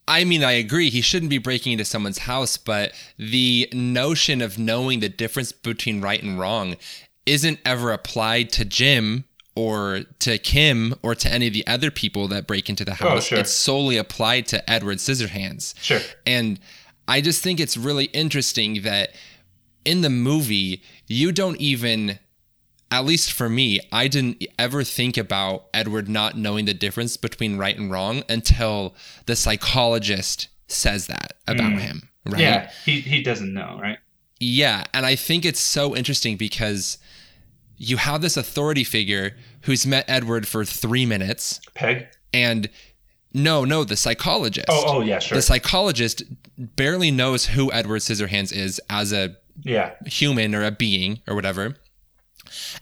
I mean, I agree. He shouldn't be breaking into someone's house, but the notion of knowing the difference between right and wrong isn't ever applied to Jim or to Kim or to any of the other people that break into the oh, house. Oh, sure. It's solely applied to Edward Scissorhands. Sure. And I just think it's really interesting that in the movie, you don't even, at least for me, I didn't ever think about Edward not knowing the difference between right and wrong until the psychologist says that about mm. him. Right. Yeah, he, he doesn't know, right? Yeah, and I think it's so interesting because you have this authority figure who's met Edward for three minutes, Peg? and no, no, the psychologist. Oh, oh yeah, sure. The psychologist barely knows who Edward Scissorhands is as a yeah. human or a being or whatever.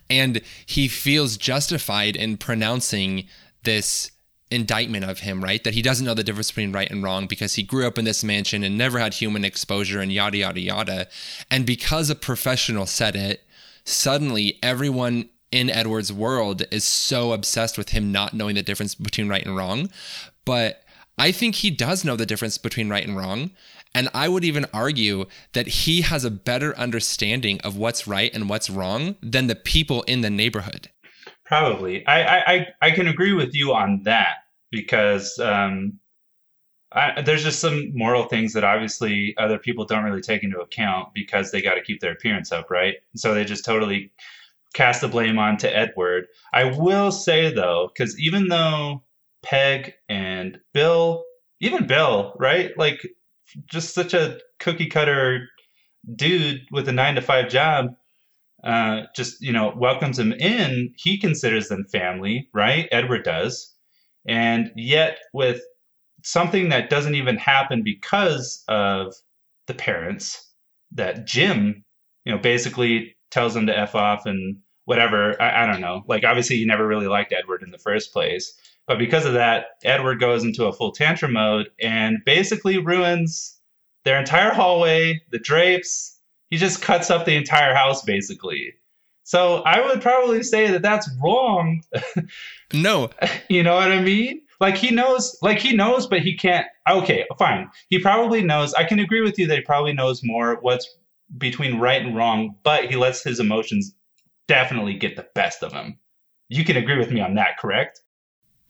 And he feels justified in pronouncing this indictment of him, right? That he doesn't know the difference between right and wrong because he grew up in this mansion and never had human exposure and yada, yada, yada. And because a professional said it, suddenly everyone in Edward's world is so obsessed with him not knowing the difference between right and wrong. But I think he does know the difference between right and wrong. And I would even argue that he has a better understanding of what's right and what's wrong than the people in the neighborhood. Probably. I, I, I- can agree with you on that because um, I, there's just some moral things that obviously other people don't really take into account because they got to keep their appearance up, right? So they just totally cast the blame on to Edward. I will say though, because even though Peg and Bill, even Bill, right? Like just such a cookie cutter dude with a nine to five job uh, just you know welcomes him in. He considers them family right? Edward does. And yet with something that doesn't even happen because of the parents that jim you know basically tells them to f off and whatever. I, I don't know. Like obviously he never really liked edward in the first place but because of that edward goes into a full tantrum mode and basically ruins their entire hallway the drapes. He just cuts up the entire house basically. So i would probably say that that's wrong. (laughs) No, you know what i mean? Like he knows like he knows but he can't okay fine. He probably knows. I can agree with you that he probably knows more what's between right and wrong but he lets his emotions definitely get the best of him. You can agree with me on that correct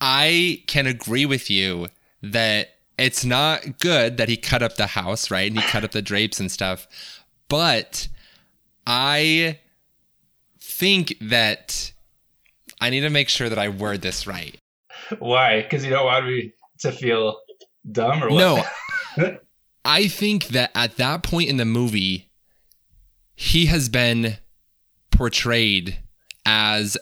I can agree with you that it's not good that he cut up the house, right? And he cut up the drapes and stuff. But I think that I need to make sure that I word this right. why because you don't want me to feel dumb or what No. (laughs) I think that at that point in the movie, he has been portrayed as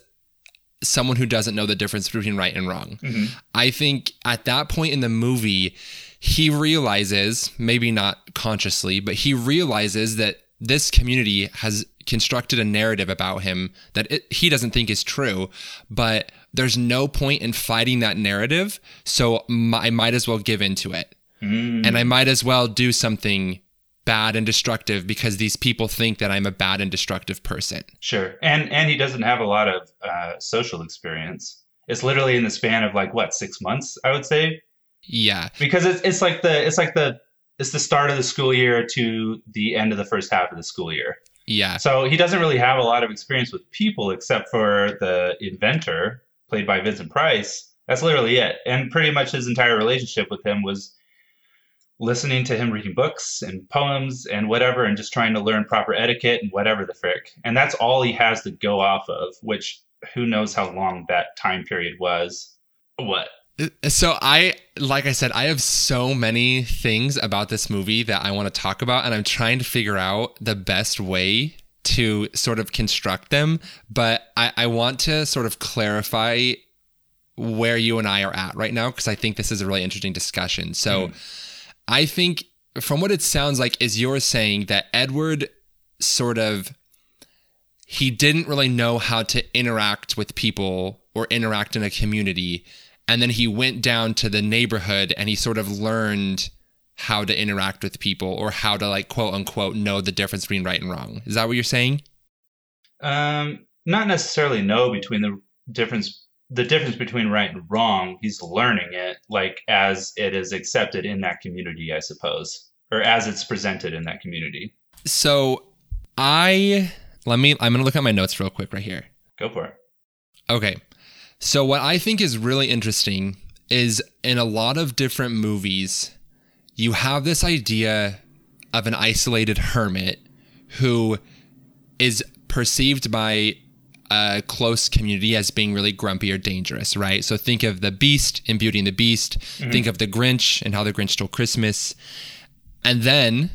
someone who doesn't know the difference between right and wrong. Mhm. I think at that point in the movie, he realizes, maybe not consciously, but he realizes that this community has constructed a narrative about him that it, he doesn't think is true, but there's no point in fighting that narrative. So I might as well give into it. Mm. And I might as well do something bad and destructive because these people think that I'm a bad and destructive person. Sure, and and he doesn't have a lot of uh, social experience. It's literally in the span of like what six months, I would say, Yeah. because it's it's like the it's like the it's the start of the school year to the end of the first half of the school year. Yeah. So he doesn't really have a lot of experience with people except for the inventor, played by Vincent Price. That's literally it, and pretty much his entire relationship with him was listening to him reading books and poems and whatever and just trying to learn proper etiquette and whatever the frick. And that's all he has to go off of, which who knows how long that time period was. What? Uh, so I like I said I have so many things about this movie that I want to talk about and I'm trying to figure out the best way to sort of construct them, but I, I want to sort of clarify where you and I are at right now because I think this is a really interesting discussion. So hmm. I think from what it sounds like is you're saying that Edward sort of he didn't really know how to interact with people or interact in a community and then he went down to the neighborhood and he sort of learned how to interact with people or how to like quote unquote know the difference between right and wrong. Is that what you're saying? Um, not necessarily know between the difference the difference between right and wrong. He's learning it like as it is accepted in that community, I suppose, or as it's presented in that community. So I let me I'm going to look at my notes real quick right here. Go for it. Okay. So what I think is really interesting is in a lot of different movies, you have this idea of an isolated hermit who is perceived by a close community as being really grumpy or dangerous, right? So think of the Beast in Beauty and the Beast. Mm-hmm. Think of the Grinch and how the Grinch stole Christmas. And then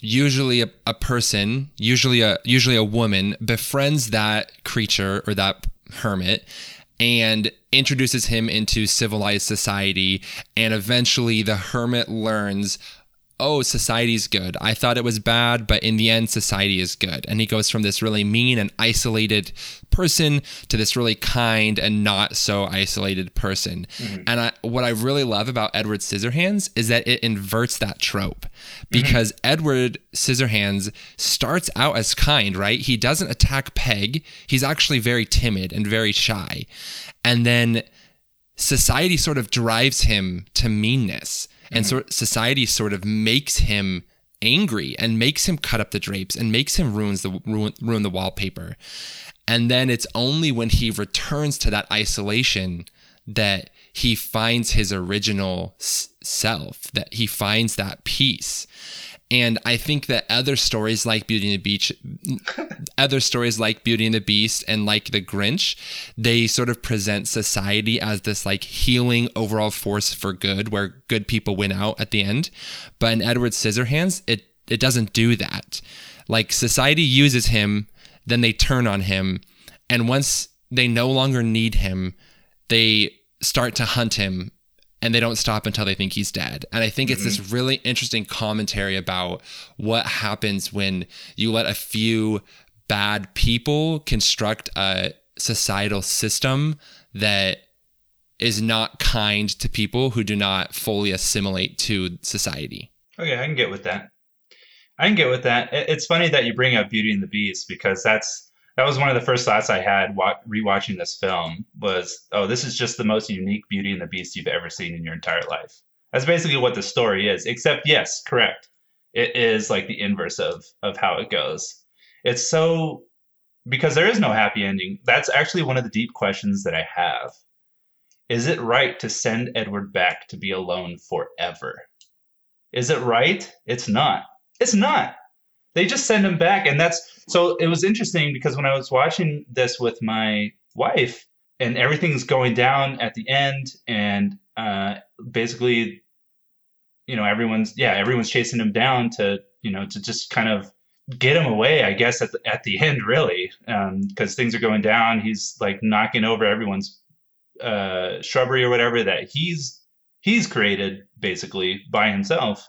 usually a, a person, usually a usually a woman befriends that creature or that hermit and introduces him into civilized society and eventually the hermit learns oh society's good. I thought it was bad but in the end society is good. And he goes from this really mean and isolated person to this really kind and not so isolated person. Mm-hmm. And I, what i really love about edward scissorhands is that it inverts that trope because mm-hmm. edward scissorhands starts out as kind right? He doesn't attack peg. He's actually very timid and very shy. And then society sort of drives him to meanness and mm-hmm. sort society sort of makes him angry and makes him cut up the drapes and makes him ruins the ruin, ruin the wallpaper. And then it's only when he returns to that isolation that he finds his original self that he finds that peace and I think that other stories like Beauty and the Beach, (laughs) other stories like Beauty and the Beast and like The Grinch, they sort of present society as this like healing overall force for good, where good people win out at the end. But in Edward Scissorhands, it it doesn't do that. Like society uses him, then they turn on him, and once they no longer need him, they start to hunt him and they don't stop until they think he's dead. And I think it's this mm-hmm. really interesting commentary about what happens when you let a few bad people construct a societal system that is not kind to people who do not fully assimilate to society. Okay, I can get with that. I can get with that. It's funny that you bring up Beauty and the Beast because that's that was one of the first thoughts I had wa- rewatching this film was, oh, this is just the most unique Beauty and the Beast you've ever seen in your entire life. That's basically what the story is. Except, yes, correct. It is like the inverse of of how it goes. It's so because there is no happy ending. That's actually one of the deep questions that I have. Is it right to send Edward back to be alone forever? Is it right? It's not. It's not. They just send him back, and that's so. It was interesting because when I was watching this with my wife, and everything's going down at the end, and uh, basically, you know, everyone's yeah, everyone's chasing him down to you know to just kind of get him away, I guess, at the, at the end, really, because um, things are going down. He's like knocking over everyone's uh, shrubbery or whatever that he's he's created basically by himself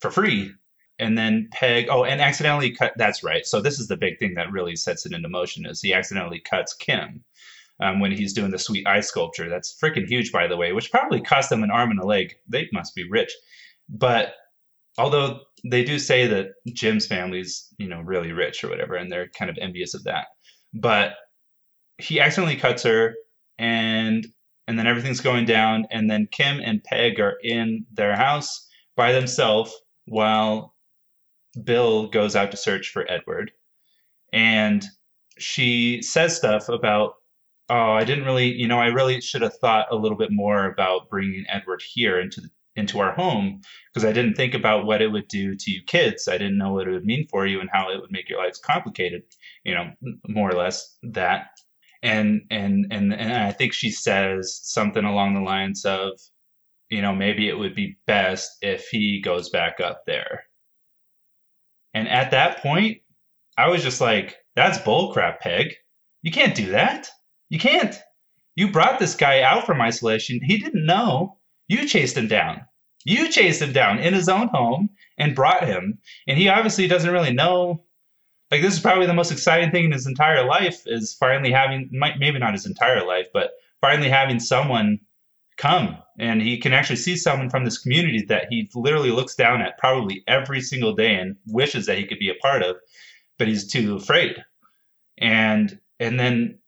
for free. And then Peg, oh, and accidentally cut. That's right. So this is the big thing that really sets it into motion is he accidentally cuts Kim um, when he's doing the sweet eye sculpture. That's freaking huge, by the way, which probably cost them an arm and a leg. They must be rich. But although they do say that Jim's family's, you know, really rich or whatever, and they're kind of envious of that. But he accidentally cuts her and and then everything's going down and then Kim and Peg are in their house by themselves while Bill goes out to search for Edward. And she says stuff about oh, I didn't really, you know, I really should have thought a little bit more about bringing Edward here into the, into our home because I didn't think about what it would do to you kids. I didn't know what it would mean for you and how it would make your lives complicated. You know, more or less that. And and and and I think she says something along the lines of, you know, maybe it would be best if he goes back up there. And at that point, I was just like, that's bullcrap, Peg. You can't do that. You can't. You brought this guy out from isolation. He didn't know. You chased him down. You chased him down in his own home and brought him. And he obviously doesn't really know. Like this is probably the most exciting thing in his entire life is finally having, maybe not his entire life, but finally having someone come and he can actually see someone from this community that he literally looks down at probably every single day and wishes that he could be a part of, but he's too afraid. And and then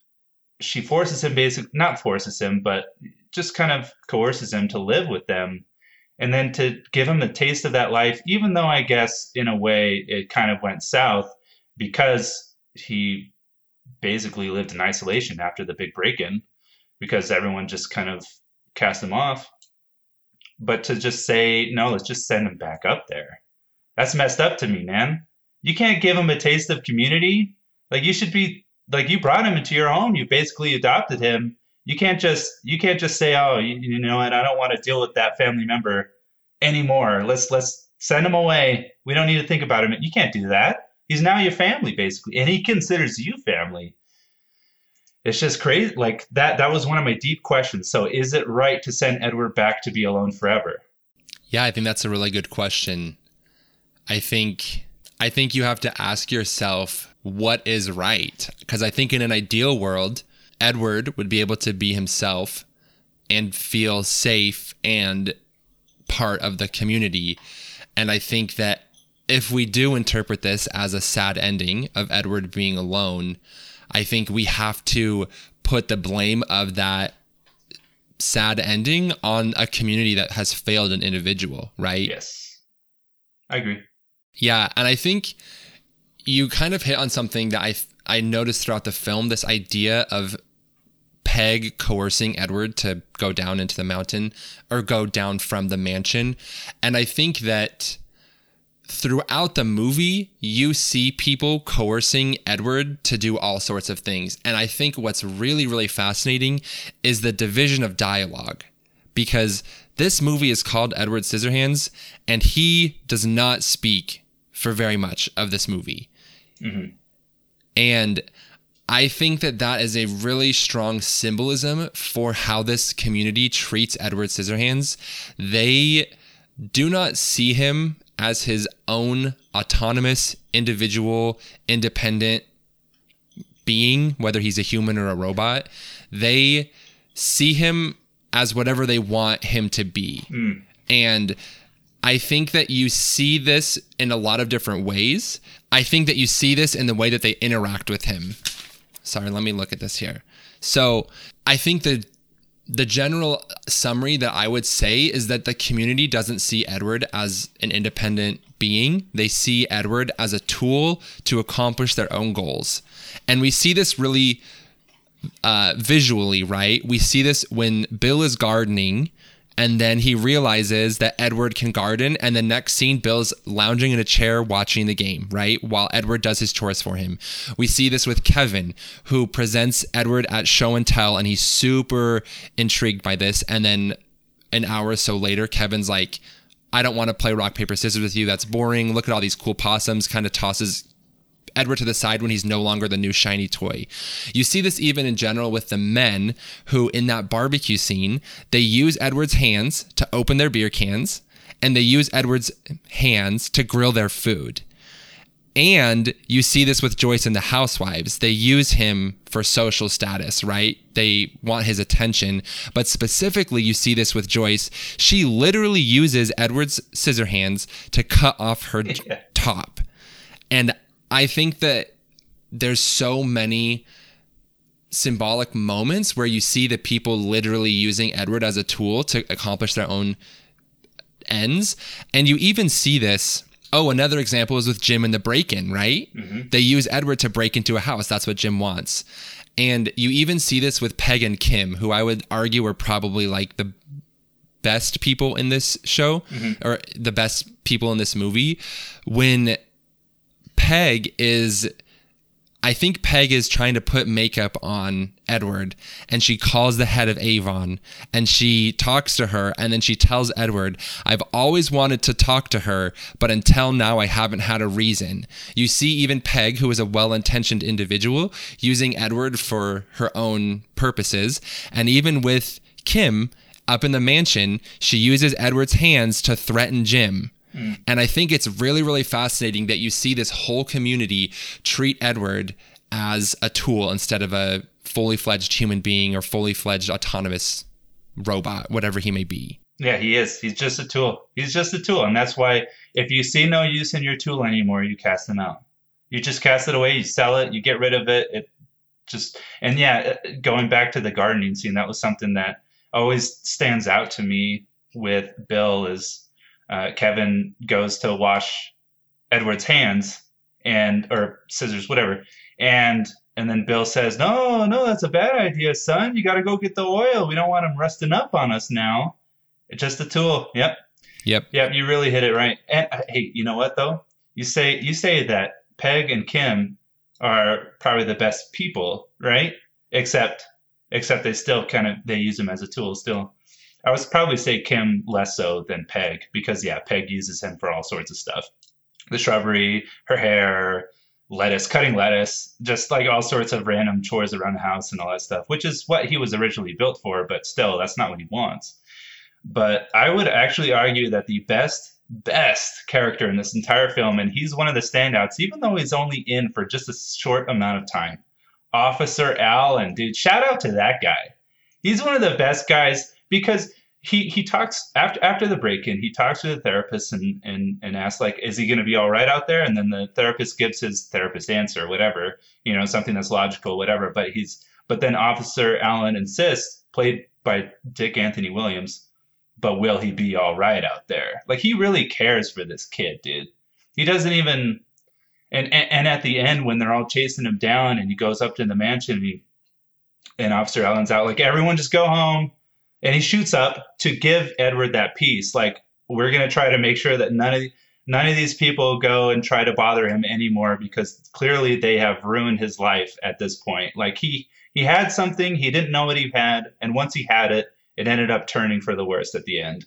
she forces him basic not forces him but just kind of coerces him to live with them and then to give him a taste of that life even though i guess in a way it kind of went south because he basically lived in isolation after the big break-in because everyone just kind of cast him off but to just say no let's just send him back up there that's messed up to me man you can't give him a taste of community like you should be like you brought him into your home. You basically adopted him. You can't just you can't just say, oh, you, you know, and I don't want to deal with that family member anymore. Let's let's send him away. We don't need to think about him. You can't do that. He's now your family basically, and he considers you family. It's just crazy. Like that. That was one of my deep questions. So, is it right to send Edward back to be alone forever? Yeah, I think that's a really good question. I think I think you have to ask yourself what is right. Because I think in an ideal world, Edward would be able to be himself and feel safe and part of the community. And I think that if we do interpret this as a sad ending of Edward being alone, I think we have to put the blame of that sad ending on a community that has failed an individual, right? Yes. I agree. Yeah, and I think you kind of hit on something that I I noticed throughout the film this idea of Peg coercing Edward to go down into the mountain or go down from the mansion. And I think that throughout the movie, you see people coercing Edward to do all sorts of things. And I think what's really, really fascinating is the division of dialogue because this movie is called Edward Scissorhands and he does not speak for very much of this movie. Mm-hmm. And I think that that is a really strong symbolism for how this community treats Edward Scissorhands. They do not see him as his own autonomous, individual, independent being, whether he's a human or a robot. They see him as whatever they want him to be. Mm. And I think that you see this in a lot of different ways. I think that you see this in the way that they interact with him. Sorry, let me look at this here. So I think the the general summary that I would say is that the community doesn't see Edward as an independent being. They see Edward as a tool to accomplish their own goals. And we see this really uh, visually, right? We see this when Bill is gardening and then he realizes that Edward can garden. And the next scene, Bill's lounging in a chair watching the game, right? While Edward does his chores for him. We see this with Kevin, who presents Edward at show and tell, and he's super intrigued by this. And then an hour or so later, Kevin's like, I don't want to play rock, paper, scissors with you. That's boring. Look at all these cool possums, kind of tosses Edward to the side when he's no longer the new shiny toy. You see this even in general with the men who, in that barbecue scene, they use Edward's hands to open their beer cans and they use Edward's hands to grill their food. And you see this with Joyce and the housewives. They use him for social status, right? They want his attention. But specifically, you see this with Joyce. She literally uses Edward's scissor hands to cut off her (laughs) top. And I think that there's so many symbolic moments where you see the people literally using Edward as a tool to accomplish their own ends. And you even see this Oh, another example is with Jim and the break in, right? Mm-hmm. They use Edward to break into a house. That's what Jim wants. And you even see this with Peg and Kim, who I would argue are probably like the best people in this show mm-hmm. or the best people in this movie. When Peg is I think Peg is trying to put makeup on Edward and she calls the head of Avon and she talks to her and then she tells Edward, I've always wanted to talk to her, but until now I haven't had a reason. You see, even Peg, who is a well intentioned individual, using Edward for her own purposes. And even with Kim up in the mansion, she uses Edward's hands to threaten Jim Mm. And I think it's really, really fascinating that you see this whole community treat Edward as a tool instead of a fully fledged human being or fully fledged autonomous robot, whatever he may be. Yeah, he is. He's just a tool. He's just a tool. And that's why if you see no use in your tool anymore, you cast him out. You just cast it away, you sell it, you get rid of it. It just, and yeah, uh, going back to the gardening scene, that was something that always stands out to me with Bill is uh, Kevin goes to wash Edward's hands and or scissors, whatever, and and then Bill says, "No, no, that's a bad idea, son. You got to go get the oil. We don't want him resting up on us now. It's just a tool." Yep. Yep. Yep. You really hit it right. And uh, hey, you know what though? You say you say that Peg and Kim are probably the best people, right? Except except they still kind of they use them as a tool still. I would probably say Kim less so than Peg because yeah, Peg uses him for all sorts of stuff. The shrubbery, her hair, lettuce, cutting lettuce, just like all sorts of random chores around the house and all that stuff, which is what he was originally built for, but still that's not what he wants. But I would actually argue that the best best character in this entire film and he's one of the standouts even though he's only in for just a short amount of time. Officer Allen, dude, shout out to that guy. He's one of the best guys because he he talks after after the break-in he talks to the therapist and and and asks like is he going to be all right out there? And then the therapist gives his therapist answer whatever you know something that's logical whatever. But he's but then officer allen insists played by dick anthony williams but will he be all right out there? Like he really cares for this kid dude. He doesn't even and and, and at the end when they're all chasing him down and he goes up to the mansion and he and officer allen's out like everyone just go home and he shoots up to give Edward that peace. Like we're going to try to make sure that none of none of these people go and try to bother him anymore because clearly they have ruined his life at this point. Like he he had something he didn't know what he had, and once he had it, it ended up turning for the worst at the end.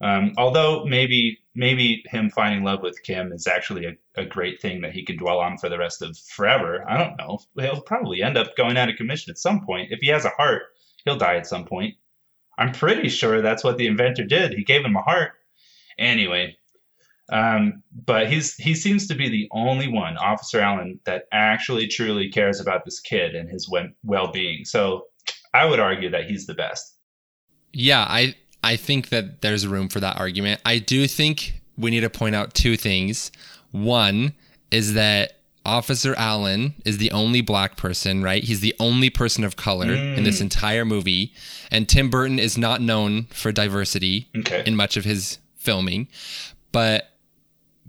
Um, although maybe maybe him finding love with Kim is actually a, a great thing that he can dwell on for the rest of forever. I don't know. He'll probably end up going out of commission at some point. If he has a heart, he'll die at some point. I'm pretty sure that's what the inventor did. He gave him a heart. Anyway, um, but he's he seems to be the only one, Officer Allen, that actually truly cares about this kid and his well being. So I would argue that he's the best. Yeah, I I think that there's room for that argument. I do think we need to point out two things. One is that Officer Allen is the only black person, right? He's the only person of color mm. in this mm. entire movie. And Tim Burton is not known for diversity okay. in much of his filming. But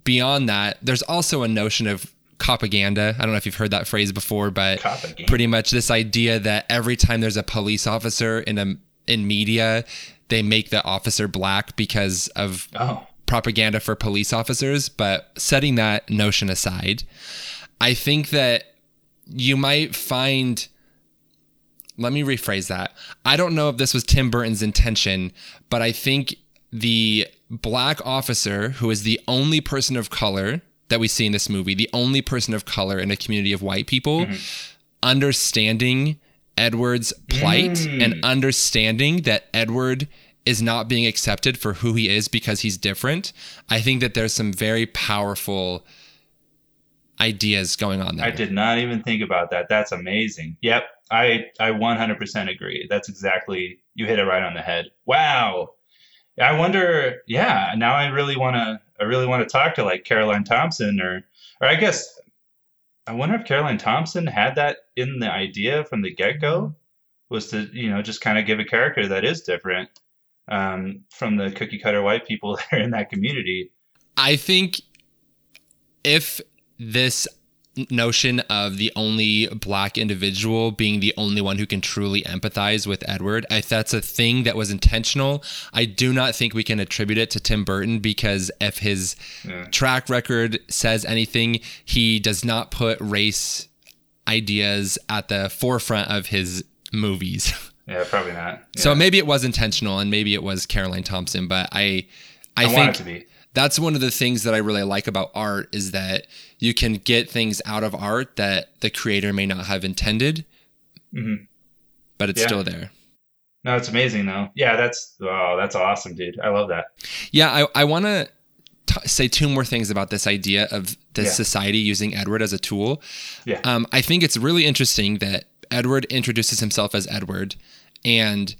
beyond that, there's also a notion of propaganda. I don't know if you've heard that phrase before, but pretty much this idea that every time there's a police officer in a in media, they make the officer black because of oh. propaganda for police officers. But setting that notion aside, I think that you might find let me rephrase that. I don't know if this was Tim Burton's intention, but I think the black officer who is the only person of color that we see in this movie, the only person of color in a community of white people, Mm-hmm. understanding Edward's plight Mm. and understanding that Edward is not being accepted for who he is because he's different. I think that there's some very powerful ideas going on there. I did not even think about that. That's amazing. Yep, I I 100% agree. That's exactly you hit it right on the head. Wow. I wonder. Yeah, now I really want to. I really want to talk to like Caroline Thompson or or I guess I wonder if Caroline Thompson had that in the idea from the get go was to you know just kind of give a character that is different um, from the cookie cutter white people (laughs) that are in that community. I think if this notion of the only black individual being the only one who can truly empathize with Edward, if that's a thing that was intentional, I do not think we can attribute it to Tim Burton because if his Yeah. track record says anything, he does not put race ideas at the forefront of his movies. (laughs) Yeah, probably not. So maybe it was intentional and maybe it was Caroline Thompson, but I I, I want think it to be. That's one of the things that I really like about art is that you can get things out of art that the creator may not have intended, Mhm. but it's Yeah. still there. No, it's amazing though. Yeah, that's oh, that's awesome, dude. I love that. Yeah, I, I want to say two more things about this idea of the Yeah. society using Edward as a tool. Yeah. Um, I think it's really interesting that Edward introduces himself as Edward, and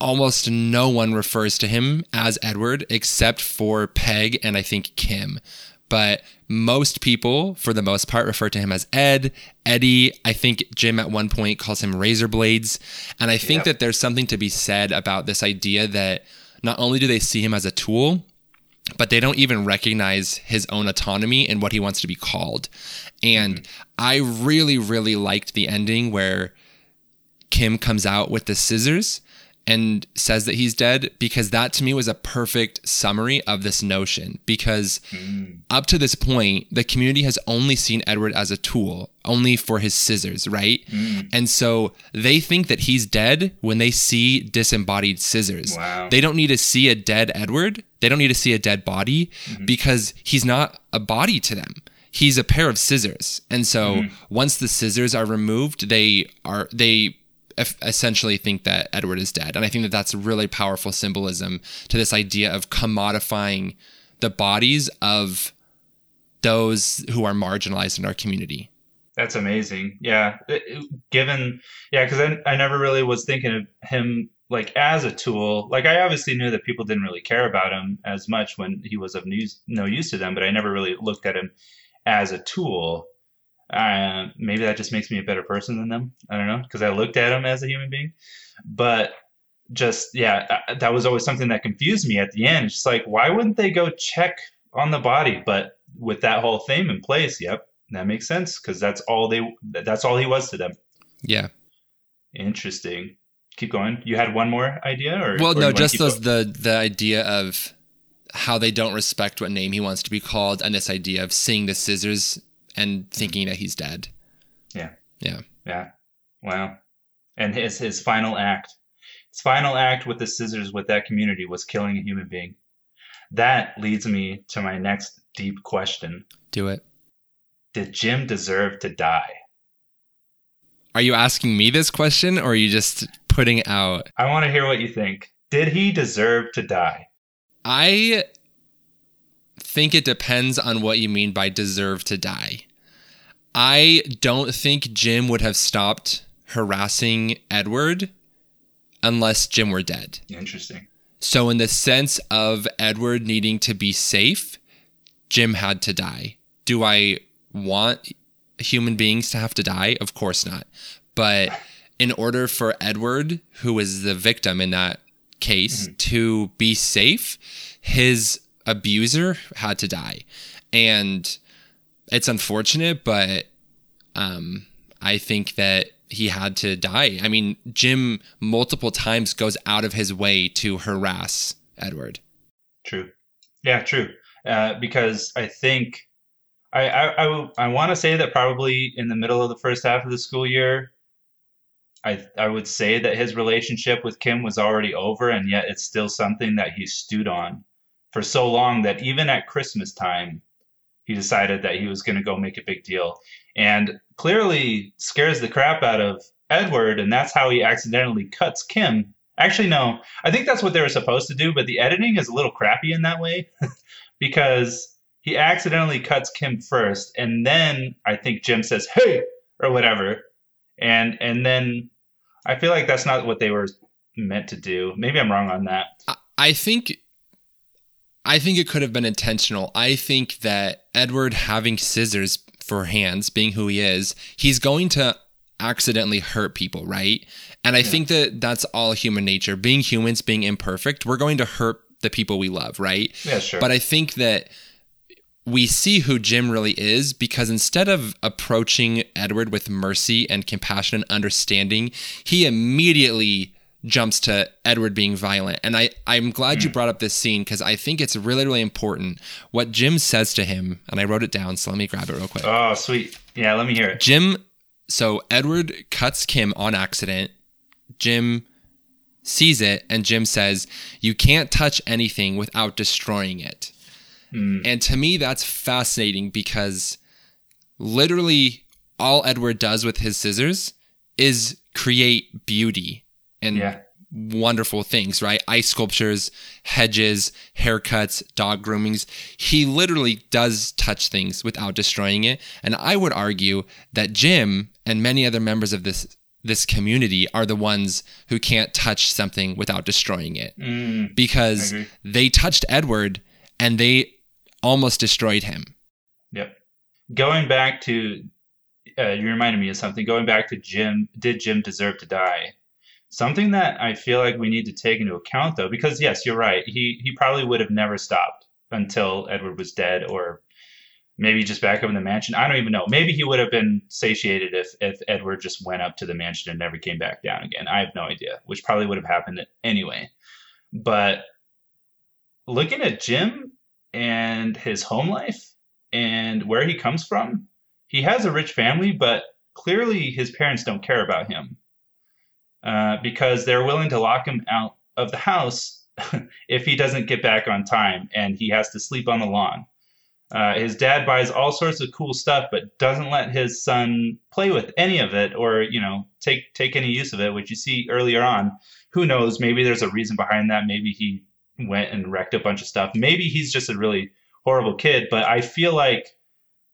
almost no one refers to him as Edward except for Peg and I think Kim. But most people, for the most part, refer to him as Ed, Eddie. I think Jim at one point calls him Razor Blades. And I think Yep. that there's something to be said about this idea that not only do they see him as a tool, but they don't even recognize his own autonomy and what he wants to be called. And mm-hmm. I really, really liked the ending where Kim comes out with the scissors and says that he's dead because that to me was a perfect summary of this notion. Because hmm. up to this point, the community has only seen Edward as a tool, only for his scissors, right? Hmm. And so they think that he's dead when they see disembodied scissors. Wow. They don't need to see a dead Edward. They don't need to see a dead body mm-hmm. because he's not a body to them. He's a pair of scissors. And so hmm. once the scissors are removed, they are they essentially think that Edward is dead. And I think that that's really powerful symbolism to this idea of commodifying the bodies of those who are marginalized in our community. That's amazing. Yeah. It- it- given, yeah, because I, I never really was thinking of him like as a tool. Like I obviously knew that people didn't really care about him as much when he was of use, no use to them, but I never really looked at him as a tool. Uh, maybe that just makes me a better person than them. I don't know because I looked at him as a human being, but just yeah, uh, that was always something that confused me at the end. It's just like why wouldn't they go check on the body? But with that whole theme in place, yep, that makes sense because that's all they that's all he was to them. Yeah. Interesting. Keep going. You had one more idea, or Well, or no, just those going? the the idea of how they don't respect what name he wants to be called, and this idea of seeing the scissors and mm-hmm. thinking that he's dead. Yeah. Yeah. Yeah. Wow. And his his final act, his final act with the scissors with that community was killing a human being. That leads me to my next deep question: Do it. Did Jim deserve to die? Are you asking me this question, or are you just putting out? I want to hear what you think. Did he deserve to die? I think it depends on what you mean by deserve to die. I don't think Jim would have stopped harassing Edward unless Jim were dead. Interesting. So, in the sense of Edward needing to be safe, Jim had to die. Do I want human beings to have to die? Of course not. But in order for Edward, who was the victim in that case, mm-hmm. to be safe, his abuser had to die. And it's unfortunate, but um, I think that he had to die. I mean, Jim multiple times goes out of his way to harass Edward. True. Yeah, true. Uh, because I think I I, I, I want to say that probably in the middle of the first half of the school year, I I would say that his relationship with Kim was already over, and yet it's still something that he stewed on for so long that even at Christmas time, he decided that he was going to go make a big deal and clearly scares the crap out of Edward, and that's how he accidentally cuts Kim. Actually, no, I think that's what they were supposed to do, but the editing is a little crappy in that way (laughs) because he accidentally cuts Kim first, and then I think Jim says, "Hey," or whatever, and and then I feel like that's not what they were meant to do. Maybe I'm wrong on that. I think I think it could have been intentional. I think that Edward having scissors for hands, being who he is, he's going to accidentally hurt people, right? And I yeah. think that that's all human nature. Being humans, being imperfect, we're going to hurt the people we love, right? Yeah, sure. But I think that we see who Jim really is because instead of approaching Edward with mercy and compassion and understanding, he immediately jumps to Edward being violent. And I, I'm glad mm. you hmm. brought up this scene because I think it's really, really important what Jim says to him. And I wrote it down, so let me grab it real quick. Oh, sweet. Yeah, let me hear it. Jim, so Edward cuts Kim on accident. Jim sees it, and Jim says, You can't touch anything without destroying it. Mm. And to me, that's fascinating because literally all Edward does with his scissors is create beauty and yeah. wonderful things, right? Ice sculptures, hedges, haircuts, dog groomings. He literally does touch things without destroying it. And I would argue that Jim and many other members of this this community are the ones who can't touch something without destroying it mm, because they touched Edward and they almost destroyed him. Yep. Going back to, uh, you reminded me of something. Going back to Jim, did Jim deserve to die? Something that I feel like we need to take into account, though, because yes, you're right. He he probably would have never stopped until Edward was dead, or maybe just back up in the mansion. I don't even know. Maybe he would have been satiated if if Edward just went up to the mansion and never came back down again. I have no idea, which probably would have happened anyway. But looking at Jim and his home life and where he comes from, he has a rich family, but clearly his parents don't care about him. Uh, because they're willing to lock him out of the house (laughs) if he doesn't get back on time and he has to sleep on the lawn. Uh, his dad buys all sorts of cool stuff, but doesn't let his son play with any of it or you know take take any use of it. Which you see earlier on. Who knows? Maybe there's a reason behind that. Maybe he went and wrecked a bunch of stuff. Maybe he's just a really horrible kid. But I feel like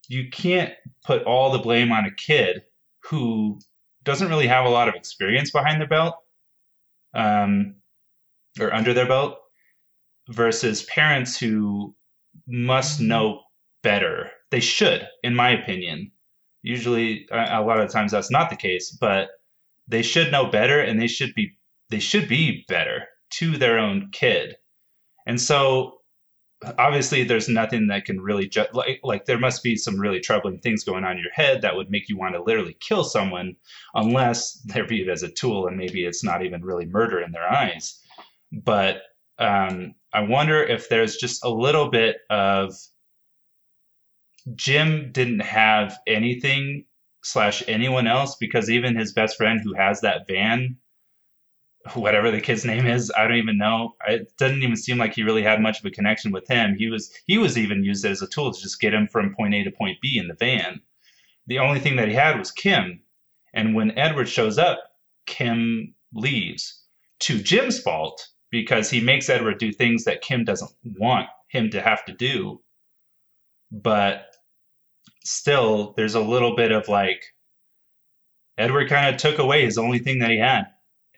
you can't put all the blame on a kid who doesn't really have a lot of experience behind their belt um, or under their belt versus parents who must know better. They should, in my opinion. Usually, a lot of times that's not the case, but they should know better, and they should be they should be better to their own kid. And so, obviously there's nothing that can really ju- like like there must be some really troubling things going on in your head that would make you want to literally kill someone unless they're viewed as a tool and maybe it's not even really murder in their eyes. But um, i wonder if there's just a little bit of jim didn't have anything slash anyone else because even his best friend who has that van whatever the kid's name is i don't even know. It doesn't even seem like he really had much of a connection with him. He was he was even used as a tool to just get him from point a to point b in the van. The only thing that he had was kim. And when edward shows up kim leaves to jim's fault because he makes edward do things that kim doesn't want him to have to do. But still there's a little bit of like edward kind of took away his only thing that he had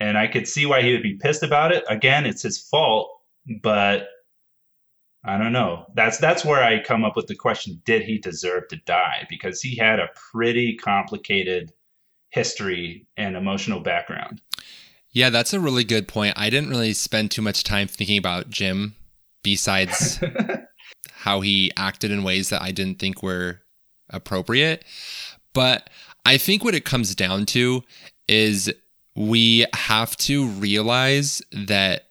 and I could see why he would be pissed about it. Again, it's his fault, but I don't know. That's that's where I come up with the question: Did he deserve to die? Because he had a pretty complicated history and emotional background. Yeah, that's a really good point. I didn't really spend too much time thinking about Jim, besides (laughs) how he acted in ways that I didn't think were appropriate. But I think what it comes down to is we have to realize that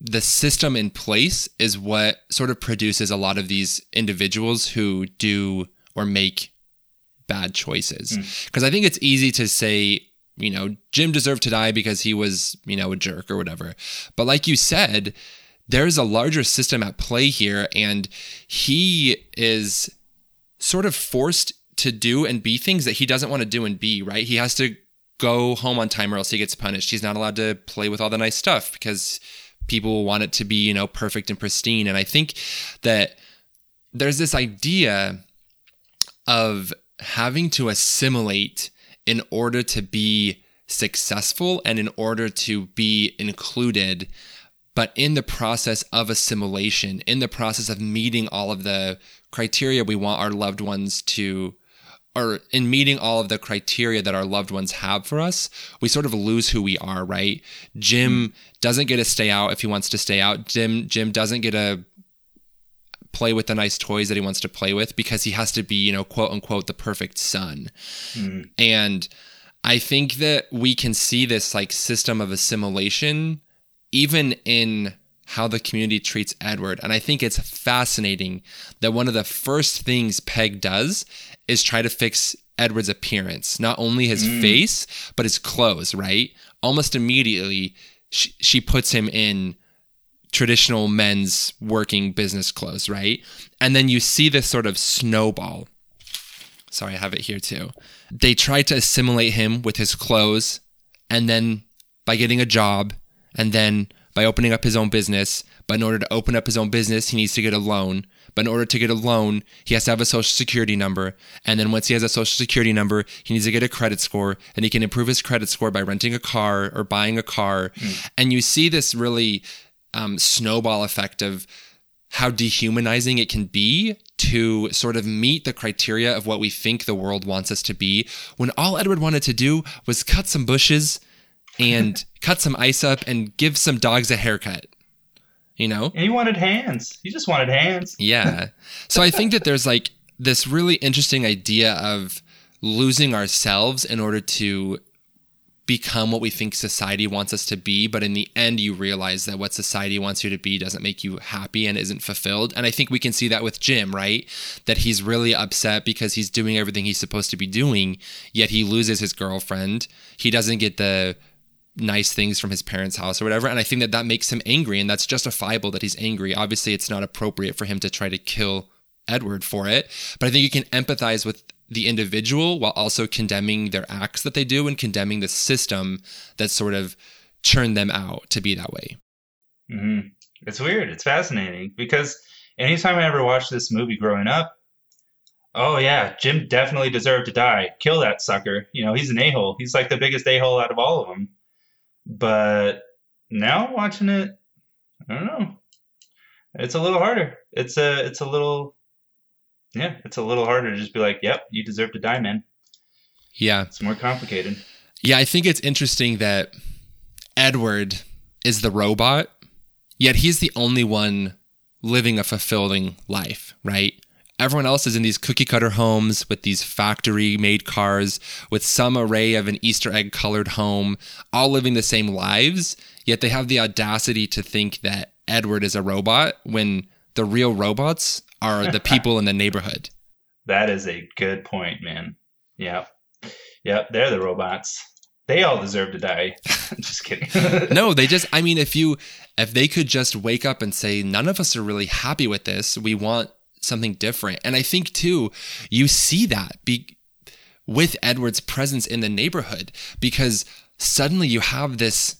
the system in place is what sort of produces a lot of these individuals who do or make bad choices. Because mm. I think it's easy to say, you know, Jim deserved to die because he was, you know, a jerk or whatever. But like you said, there's a larger system at play here, and he is sort of forced to do and be things that he doesn't want to do and be, right? He has to go home on time or else he gets punished. He's not allowed to play with all the nice stuff because people want it to be, you know, perfect and pristine. And I think that there's this idea of having to assimilate in order to be successful and in order to be included. But in the process of assimilation, in the process of meeting all of the criteria we want our loved ones to or in meeting all of the criteria that our loved ones have for us, we sort of lose who we are, right? Jim doesn't get to stay out if he wants to stay out. Jim Jim doesn't get to play with the nice toys that he wants to play with because he has to be, you know, quote unquote the perfect son. Mm. And I think that we can see this like system of assimilation even in how the community treats Edward. And I think it's fascinating that one of the first things Peg does is try to fix Edward's appearance, not only his mm. face, but his clothes, right? Almost immediately, she, she puts him in traditional men's working business clothes, right? And then you see this sort of snowball. Sorry, I have it here too. They try to assimilate him with his clothes, and then by getting a job, and then by opening up his own business. But in order to open up his own business, he needs to get a loan. But in order to get a loan, he has to have a social security number. And then once he has a social security number, he needs to get a credit score. And he can improve his credit score by renting a car or buying a car. Mm. And you see this really um, snowball effect of how dehumanizing it can be to sort of meet the criteria of what we think the world wants us to be when all Edward wanted to do was cut some bushes and cut some ice up and give some dogs a haircut. You know? And he wanted hands. He just wanted hands. Yeah. So I think that there's like this really interesting idea of losing ourselves in order to become what we think society wants us to be but in the end you realize that what society wants you to be doesn't make you happy and isn't fulfilled and i think we can see that with jim right that he's really upset because he's doing everything he's supposed to be doing yet he loses his girlfriend he doesn't get the nice things from his parents' house or whatever. And I think that that makes him angry, and that's justifiable that he's angry. Obviously, it's not appropriate for him to try to kill Edward for it, but I think you can empathize with the individual while also condemning their acts that they do and condemning the system that sort of churned them out to be that way. Mm-hmm. It's weird. It's fascinating because anytime I ever watched this movie growing up, oh yeah, Jim definitely deserved to die. Kill that sucker. You know, he's an a hole. He's like the biggest a hole out of all of them. But now watching it, I don't know. It's a little harder. It's a it's a little yeah, it's a little harder to just be like, "Yep, you deserve to die, man." Yeah. It's more complicated. Yeah, I think it's interesting that Edward is the robot, yet he's the only one living a fulfilling life, right? Everyone else is in these cookie cutter homes with these factory made cars with some array of an Easter egg colored home, all living the same lives, yet they have the audacity to think that Edward is a robot when the real robots are the (laughs) people in the neighborhood. That is a good point, man. Yep. Yep, they're the robots. They all deserve to die. (laughs) I'm just kidding. no, they just I mean if you if they could just wake up and say none of us are really happy with this, we want something different. And I think too, you see that be with Edward's presence in the neighborhood because suddenly you have this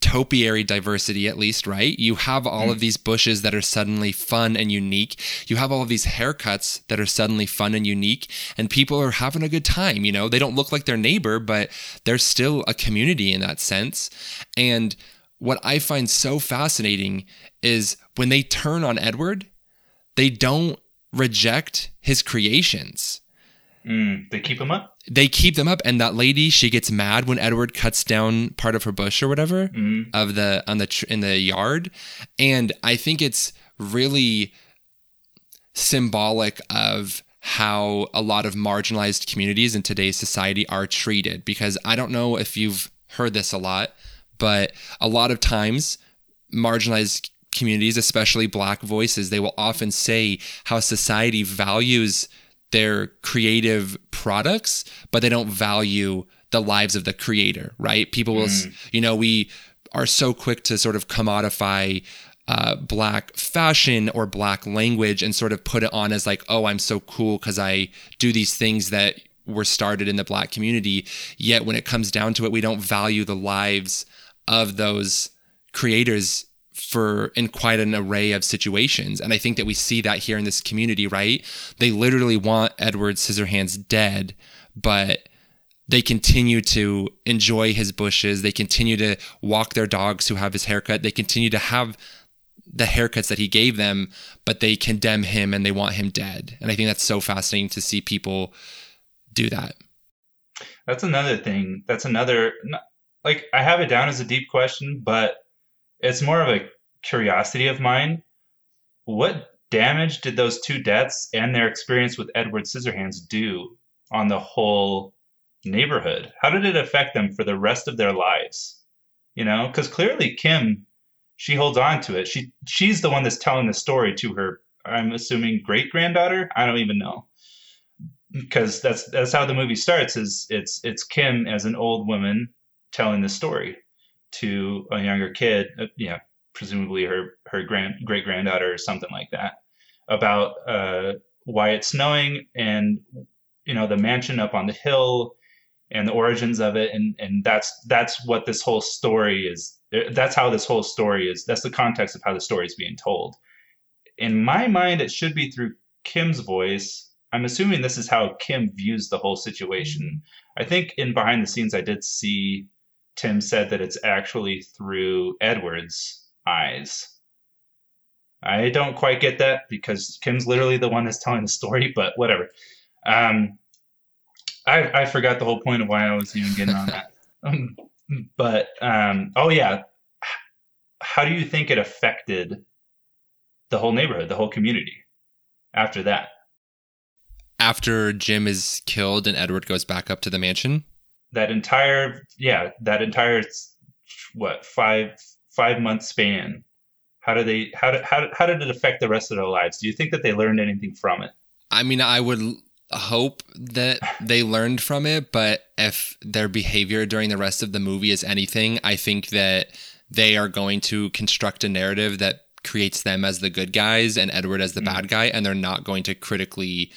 topiary diversity at least right? You have all mm. of these bushes that are suddenly fun and unique. You have all of these haircuts that are suddenly fun and unique. And people are having a good time you know? They don't look like their neighbor but they're still a community in that sense. And what i find so fascinating is when they turn on edward they don't reject his creations. Mm, they keep them up. They keep them up, and that lady she gets mad when Edward cuts down part of her bush or whatever mm. of the on the tr- in the yard, and I think it's really symbolic of how a lot of marginalized communities in today's society are treated. Because I don't know if you've heard this a lot, but a lot of times marginalized communities, especially black voices, they will often say how society values their creative products, but they don't value the lives of the creator, right? People will, mm. you know, we are so quick to sort of commodify uh, black fashion or black language and sort of put it on as like, oh, I'm so cool because I do these things that were started in the black community. Yet when it comes down to it, we don't value the lives of those creators for in quite an array of situations. And I think that we see that here in this community, right? They literally want Edward Scissorhands dead, but they continue to enjoy his bushes. They continue to walk their dogs who have his haircut. They continue to have the haircuts that he gave them, but they condemn him and they want him dead. And I think that's so fascinating to see people do that. That's another thing. That's another, like, I have it down as a deep question, but it's more of a curiosity of mine. What damage did those two deaths and their experience with Edward Scissorhands do on the whole neighborhood? How did it affect them for the rest of their lives? You know, because clearly Kim, she holds on to it. She she's the one that's telling the story to her. I'm assuming great granddaughter. I don't even know because that's that's how the movie starts. Is it's it's Kim as an old woman telling the story to a younger kid. Uh, yeah, presumably her her grand great granddaughter or something like that about uh, why it's snowing and you know the mansion up on the hill and the origins of it. And and that's that's what this whole story is that's how this whole story is that's the context of how the story is being told. In my mind it should be through kim's voice. I'm assuming this is how kim views the whole situation. I think in behind the scenes i did see tim said that it's actually through edward's eyes i don't quite get that because kim's literally the one that's telling the story (laughs) but whatever um, I, I forgot the whole point of why I was even getting on that. (laughs) Um, but um, oh yeah, how do you think it affected the whole neighborhood, the whole community after that? After Jim is killed and Edward goes back up to the mansion. That entire yeah, that entire what five five month span. How did they how did how, how did it affect the rest of their lives? Do you think that they learned anything from it? I mean, I would hope that they learned from it, but if their behavior during the rest of the movie is anything, I think that they are going to construct a narrative that creates them as the good guys and Edward as the mm-hmm. bad guy, and they're not going to critically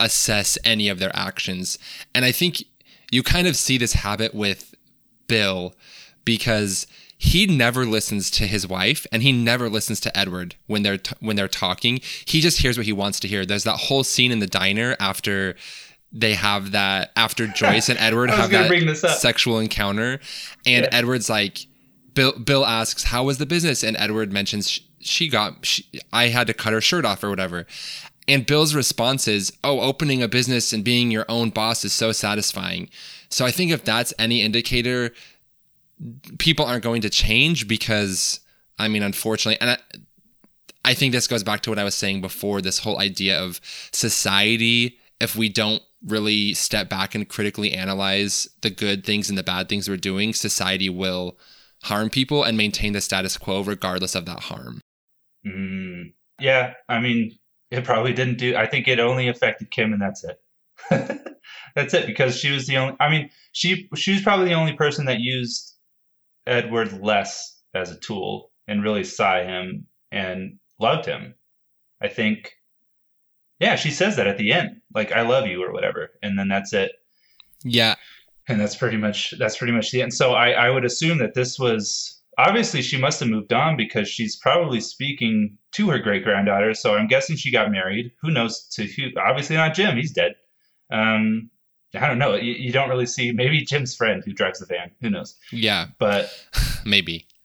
assess any of their actions. And I think you kind of see this habit with Bill because he never listens to his wife and he never listens to Edward when they're t- when they're talking. He just hears what he wants to hear. There's that whole scene in the diner after they have that after (laughs) Joyce and Edward have that sexual encounter and yeah. Edward's like Bill Bill asks how was the business and Edward mentions she got she, I had to cut her shirt off or whatever. And Bill's response is, "Oh, opening a business and being your own boss is so satisfying." So I think if that's any indicator people aren't going to change because I mean, unfortunately, and I, I think this goes back to what I was saying before this whole idea of society. If we don't really step back and critically analyze the good things and the bad things we're doing, society will harm people and maintain the status quo regardless of that harm. Mm, yeah, I mean, it probably didn't do. I think it only affected Kim, and that's it. (laughs) that's it because she was the only. I mean, she she was probably the only person that used Edward less as a tool and really saw him and loved him. I think, yeah, she says that at the end, like "I love you" or whatever, and then that's it. Yeah, and that's pretty much that's pretty much the end. So I I would assume that this was obviously she must have moved on because she's probably speaking to her great granddaughter. So I'm guessing she got married. Who knows to who? Obviously not Jim. He's dead. Um, I don't know. You, you, don't really see maybe Jim's friend who drives the van. Who knows? Yeah, but (laughs) maybe. (laughs)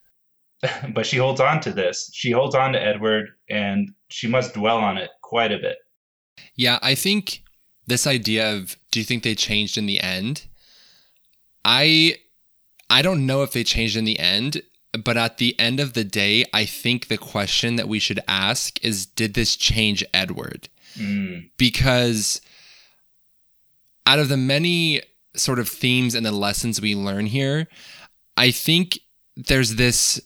But she holds on to this. She holds on to Edward, and she must dwell on it quite a bit. Yeah, I think this idea of do you think they changed in the end? I I don't know if they changed in the end, but at the end of the day, I think the question that we should ask is did this change Edward? Mm. Because out of the many sort of themes and the lessons we learn here, I think there's this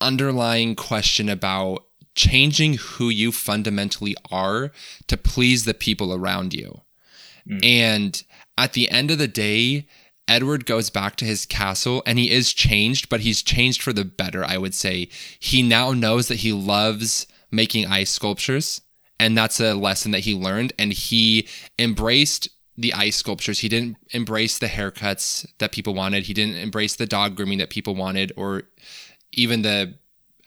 underlying question about changing who you fundamentally are to please the people around you. Mm. And at the end of the day, Edward goes back to his castle and he is changed, but he's changed for the better, I would say. He now knows that he loves making ice sculptures, and that's a lesson that he learned. And he embraced the ice sculptures. He didn't embrace the haircuts that people wanted. He didn't embrace the dog grooming that people wanted, or even the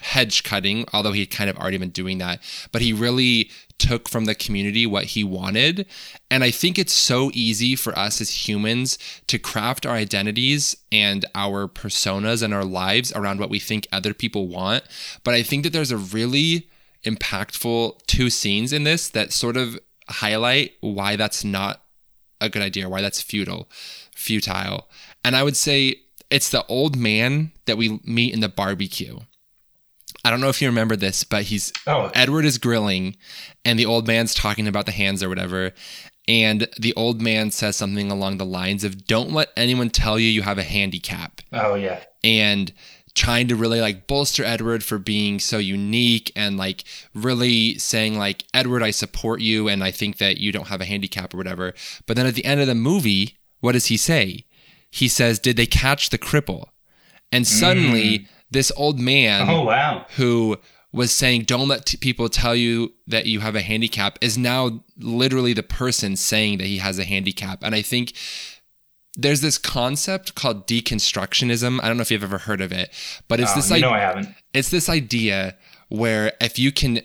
hedge cutting, although he had kind of already been doing that. But he really took from the community what he wanted. And I think it's so easy for us as humans to craft our identities and our personas and our lives around what we think other people want. But I think that there's a really impactful two scenes in this that sort of highlight why that's not a good idea, why that's futile, futile. And I would say it's the old man that we meet in the barbecue. I don't know if you remember this, but he's oh. Edward is grilling and the old man's talking about the hands or whatever. And the old man says something along the lines of, Don't let anyone tell you you have a handicap. Oh, yeah. And trying to really like bolster Edward for being so unique and like really saying, like, Edward, I support you and I think that you don't have a handicap or whatever. But then at the end of the movie, what does he say? He says, Did they catch the cripple? And suddenly, mm this old man oh, wow. who was saying don't let t- people tell you that you have a handicap is now literally the person saying that he has a handicap and i think there's this concept called deconstructionism i don't know if you've ever heard of it but it's oh, this idea. I haven't. it's this idea where if you can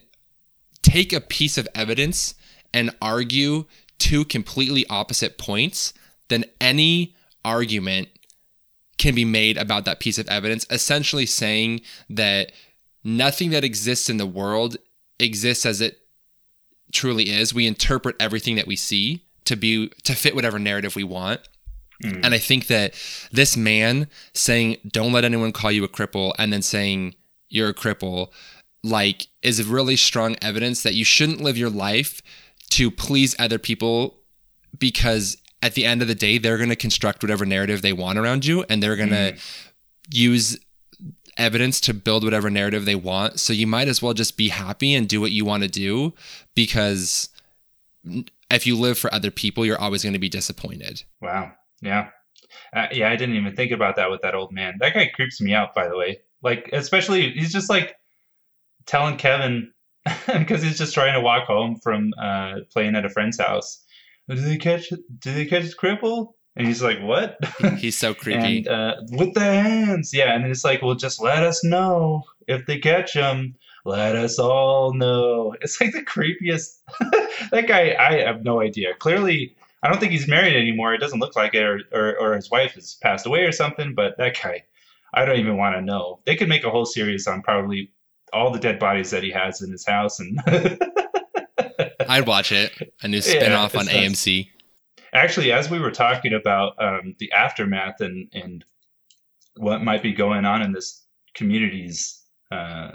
take a piece of evidence and argue two completely opposite points then any argument can be made about that piece of evidence, essentially saying that nothing that exists in the world exists as it truly is. We interpret everything that we see to be to fit whatever narrative we want. Mm. And I think that this man saying, don't let anyone call you a cripple, and then saying you're a cripple, like, is really strong evidence that you shouldn't live your life to please other people because at the end of the day, they're going to construct whatever narrative they want around you and they're going to mm. use evidence to build whatever narrative they want. So you might as well just be happy and do what you want to do because if you live for other people, you're always going to be disappointed. Wow. Yeah. Uh, yeah, I didn't even think about that with that old man. That guy creeps me out, by the way. Like, especially, he's just like telling Kevin (laughs) because he's just trying to walk home from uh, playing at a friend's house did they catch? Did they catch Cripple? And he's like, "What?" He's so (laughs) creepy. and, uh, with the hands, yeah. And it's like, "Well, just let us know if they catch him. Let us all know." It's like the creepiest. (laughs) that guy, I have no idea. Clearly, I don't think he's married anymore. It doesn't look like it, or, or, or his wife has passed away or something. But that guy, I don't even want to know. They could make a whole series on probably all the dead bodies that he has in his house and (laughs) (laughs) I'd watch it. A new spinoff yeah, on AMC. Actually, as we were talking about um, the aftermath and and what might be going on in this community's uh,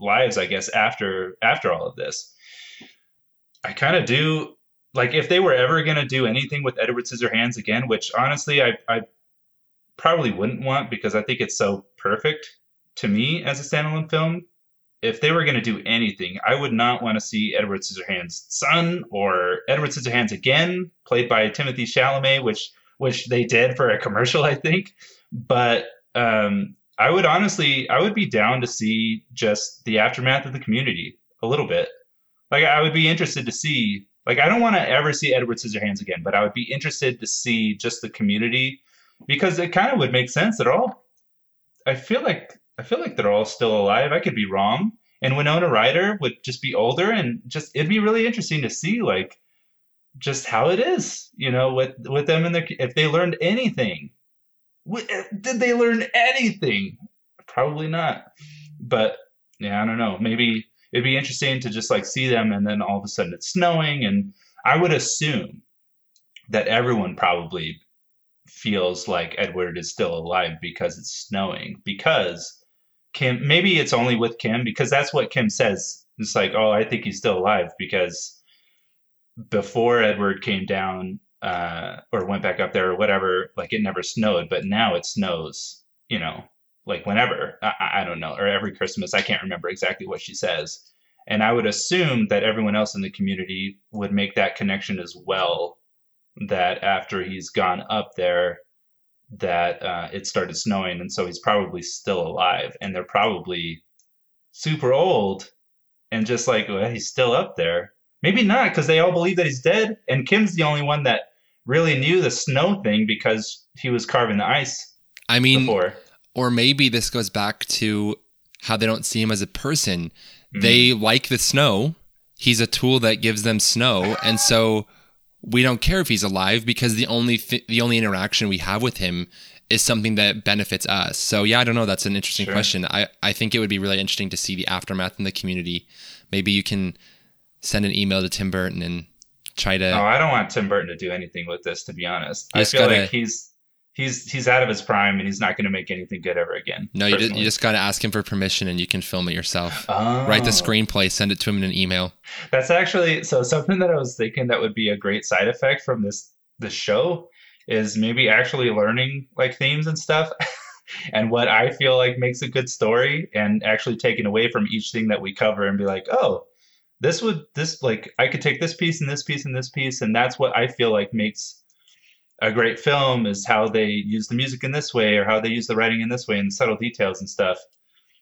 lives, I guess after after all of this, I kind of do like if they were ever going to do anything with Edward Scissorhands again, which honestly I I probably wouldn't want because I think it's so perfect to me as a standalone film if they were going to do anything, I would not want to see Edward Scissorhands' son or Edward Scissorhands again, played by Timothée Chalamet, which which they did for a commercial, I think. But um, I would honestly, I would be down to see just the aftermath of the community a little bit. Like I would be interested to see. Like I don't want to ever see Edward Scissorhands again, but I would be interested to see just the community because it kind of would make sense. They're all. I feel like I feel like they're all still alive. I could be wrong. And Winona Ryder would just be older and just it'd be really interesting to see like just how it is, you know, with with them and their if they learned anything. Eh, did they learn anything? Probably not. But yeah, I don't know. Maybe it'd be interesting to just like see them and then all of a sudden it's snowing and I would assume that everyone probably feels like Edward is still alive because it's snowing because Kim, maybe it's only with Kim because that's what Kim says. It's like, oh, I think he's still alive because before Edward came down uh, or went back up there or whatever, like it never snowed, but now it snows, you know, like whenever. I, I don't know, or every Christmas. I can't remember exactly what she says. And I would assume that everyone else in the community would make that connection as well. That after he's gone up there, that uh, it started snowing, and so he's probably still alive, and they're probably super old, and just like well, he's still up there. Maybe not, because they all believe that he's dead, and Kim's the only one that really knew the snow thing because he was carving the ice. I mean, before. or maybe this goes back to how they don't see him as a person. Mm-hmm. They like the snow. He's a tool that gives them snow, and so we don't care if he's alive because the only th- the only interaction we have with him is something that benefits us. So yeah, I don't know. That's an interesting sure. question. I I think it would be really interesting to see the aftermath in the community. Maybe you can send an email to Tim Burton and try to. Oh, I don't want Tim Burton to do anything with this. To be honest, I feel gotta, like he's he's he's out of his prime and he's not going to make anything good ever again. No, you, you just got to ask him for permission and you can film it yourself. Oh. Write the oh. screenplay, send it to him in an email. That's actually so something that I was thinking that would be a great side effect from this this show is maybe actually learning like themes and stuff. (laughs) and what I feel like makes a good story and actually taking away from each thing that we cover and be like, oh, this would this like I could take this piece and this piece and this piece and that's what I feel like makes a great film is how they use the music in this way or how they use the writing in this way and subtle details and stuff.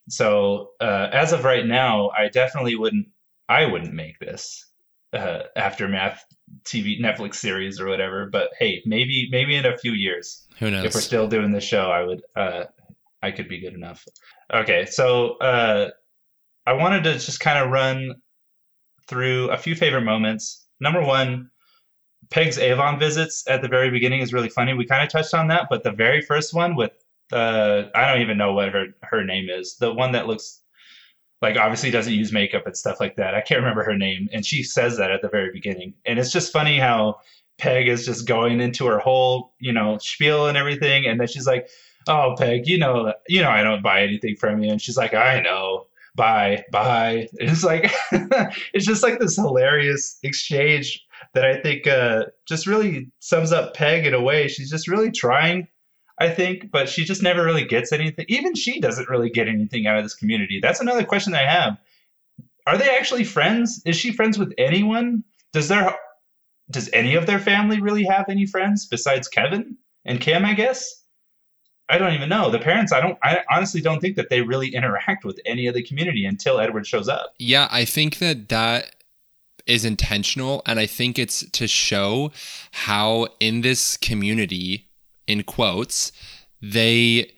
So uh, as of right now, I definitely wouldn't. I wouldn't make this uh, aftermath TV Netflix series or whatever. But hey, maybe maybe in a few years, who knows? If we're still doing the show, I would. Uh, I could be good enough. Okay, so uh, I wanted to just kind of run through a few favorite moments. Number one, Peg's Avon visits at the very beginning is really funny. We kind of touched on that, but the very first one with the I don't even know what her her name is. The one that looks like obviously doesn't use makeup and stuff like that. I can't remember her name, and she says that at the very beginning, and it's just funny how Peg is just going into her whole you know spiel and everything, and then she's like, "Oh, Peg, you know, you know, I don't buy anything from you," and she's like, "I know." Bye, bye. (laughs) It's like (laughs) it's just like this hilarious exchange that I think uh, just really sums up Peg in a way. She's just really trying, I think, but she just never really gets anything. Even she doesn't really get anything out of this community. That's another question I have. Are they actually friends? Is she friends with anyone? Does their does any of their family really have any friends besides Kevin and Kim? I guess. I don't even know. The parents, I don't, I honestly don't think that they really interact with any of the community until Edward shows up. Yeah, I think that that is intentional. And I think it's to show how in this community, in quotes, they,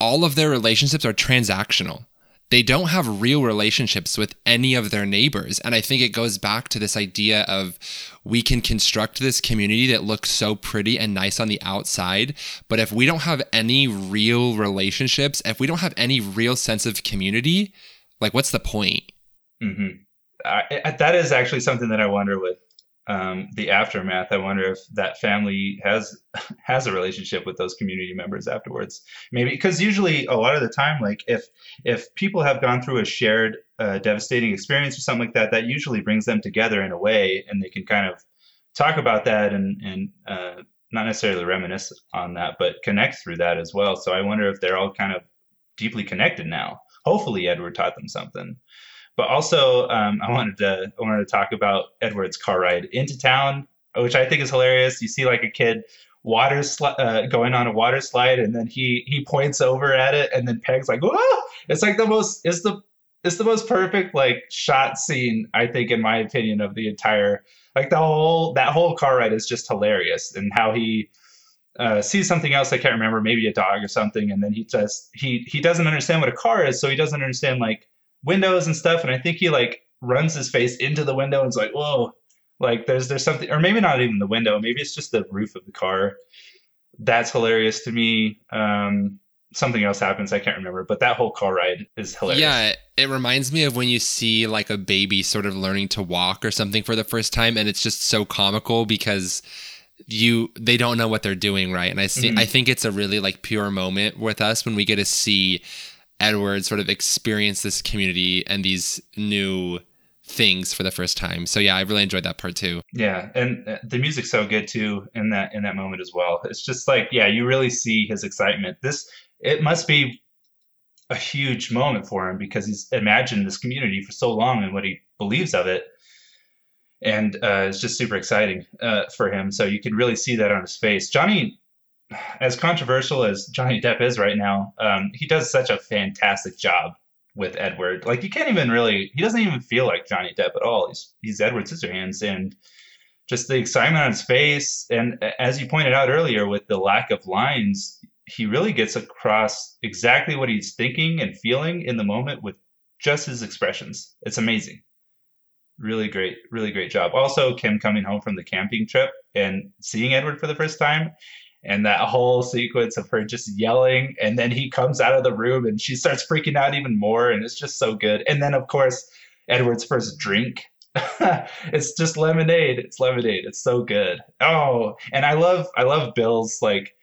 all of their relationships are transactional. They don't have real relationships with any of their neighbors. And I think it goes back to this idea of we can construct this community that looks so pretty and nice on the outside. But if we don't have any real relationships, if we don't have any real sense of community, like what's the point? Mm-hmm. I, that is actually something that I wonder with um, the aftermath. I wonder if that family has (laughs) has a relationship with those community members afterwards. Maybe because usually a lot of the time, like if if people have gone through a shared uh, devastating experience or something like that, that usually brings them together in a way, and they can kind of talk about that and and uh, not necessarily reminisce on that, but connect through that as well. So I wonder if they're all kind of deeply connected now. Hopefully, Edward taught them something. But also, um, I wanted to I wanted to talk about Edward's car ride into town, which I think is hilarious. You see like a kid water sli- uh, going on a water slide, and then he he points over at it, and then Peg's like, "Whoa!" It's like the most it's the it's the most perfect like shot scene I think in my opinion of the entire like the whole that whole car ride is just hilarious and how he uh, sees something else I can't remember maybe a dog or something and then he just he he doesn't understand what a car is so he doesn't understand like windows and stuff. And I think he like runs his face into the window and is like, whoa, like there's there's something, or maybe not even the window. Maybe it's just the roof of the car. That's hilarious to me. Um, something else happens. I can't remember, but that whole car ride is hilarious. Yeah, it reminds me of when you see like a baby sort of learning to walk or something for the first time, and it's just so comical because you they don't know what they're doing right. And I see, mm-hmm. I think it's a really like pure moment with us when we get to see Edward sort of experience this community and these new things for the first time. So yeah, I really enjoyed that part too. Yeah, and uh, the music's so good too in that in that moment as well. It's just like yeah, you really see his excitement. This it must be a huge moment for him because he's imagined this community for so long and what he believes of it. And uh, it's just super exciting uh, for him. So you can really see that on his face. Johnny as controversial as Johnny Depp is right now, um, he does such a fantastic job with Edward. Like you can't even really he doesn't even feel like Johnny Depp at all. He's he's Edward Scissorhands and just the excitement on his face and as you pointed out earlier with the lack of lines, he really gets across exactly what he's thinking and feeling in the moment with just his expressions. It's amazing. Really great, really great job. Also, Kim coming home from the camping trip and seeing Edward for the first time and that whole sequence of her just yelling and then he comes out of the room and she starts freaking out even more and it's just so good. And then of course edward's first drink. (laughs) It's just lemonade. It's lemonade. It's so good. Oh and i love i love bill's like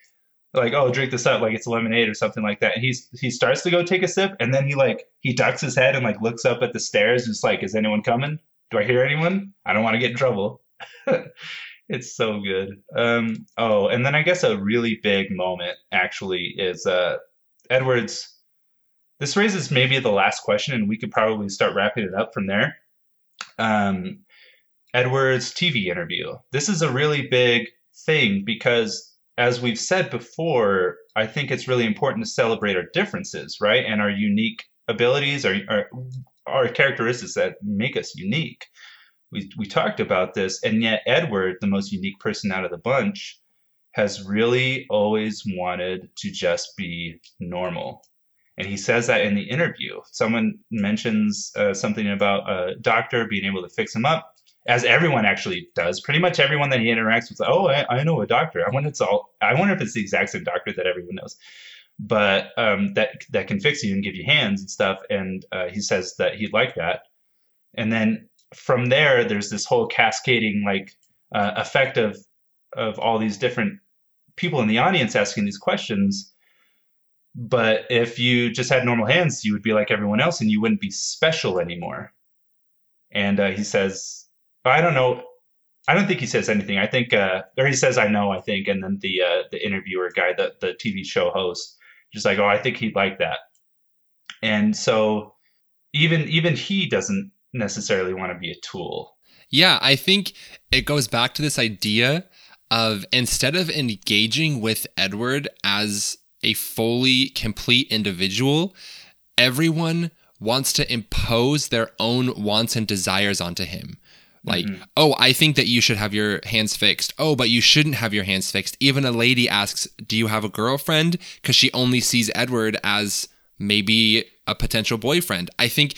like oh drink this up like it's lemonade or something like that. And he's he starts to go take a sip and then he like he ducks his head and like looks up at the stairs and it's like is anyone coming? Do i hear anyone? I don't want to get in trouble (laughs) it's so good. Um, oh, and then I guess a really big moment actually is uh, Edwards. This raises maybe the last question, and we could probably start wrapping it up from there. Um, Edwards' TV interview. This is a really big thing because, as we've said before, I think it's really important to celebrate our differences, right, and our unique abilities, our our, our characteristics that make us unique we we talked about this, and yet Edward, the most unique person out of the bunch, has really always wanted to just be normal. And he says that in the interview. Someone mentions uh, something about a doctor being able to fix him up, as everyone actually does. Pretty much everyone that he interacts with, oh, I, I know a doctor. I wonder it's all. I wonder if it's the exact same doctor that everyone knows, but um, that that can fix you and give you hands and stuff. And uh, he says that he'd like that. And then from there, there's this whole cascading like uh, effect of of all these different people in the audience asking these questions. But if you just had normal hands, you would be like everyone else, and you wouldn't be special anymore. And uh, he says, "I don't know." I don't think he says anything. I think, uh, or he says, "I know." I think, and then the uh, the interviewer guy, the the TV show host, just like, "Oh, I think he'd like that." And so, even even he doesn't necessarily want to be a tool. Yeah, I think it goes back to this idea of instead of engaging with Edward as a fully complete individual, everyone wants to impose their own wants and desires onto him. Like, mm-hmm. oh, I think that you should have your hands fixed. Oh, but you shouldn't have your hands fixed. Even a lady asks, Do you have a girlfriend? Because she only sees Edward as maybe a potential boyfriend. I think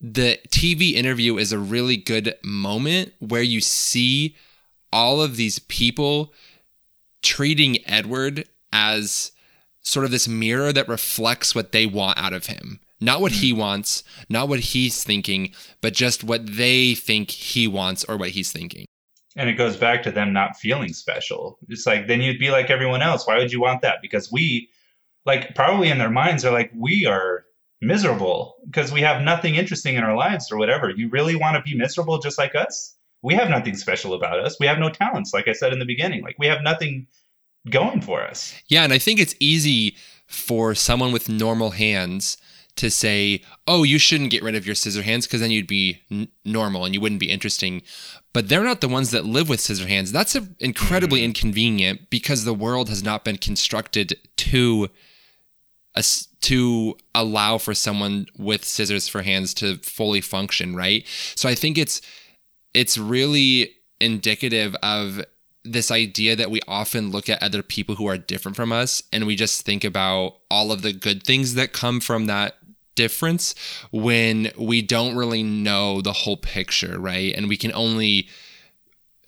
the TV interview is a really good moment where you see all of these people treating Edward as sort of this mirror that reflects what they want out of him. Not what he mm. wants, not what he's thinking, but just what they think he wants or what he's thinking. And it goes back to them not feeling special. It's like, then you'd be like everyone else. Why would you want that? Because we, like, probably in their minds are like, we are miserable because we have nothing interesting in our lives or whatever. You really want to be miserable just like us? We have nothing special about us. We have no talents, like I said in the beginning. Like we have nothing going for us. Yeah, and I think it's easy for someone with normal hands to say, "Oh, you shouldn't get rid of your scissor hands because then you'd be n- normal and you wouldn't be interesting." But they're not the ones that live with scissor hands. That's incredibly mm-hmm. inconvenient because the world has not been constructed to to allow for someone with scissors for hands to fully function, right? So I think it's it's really indicative of this idea that we often look at other people who are different from us and we just think about all of the good things that come from that difference when we don't really know the whole picture, right? And we can only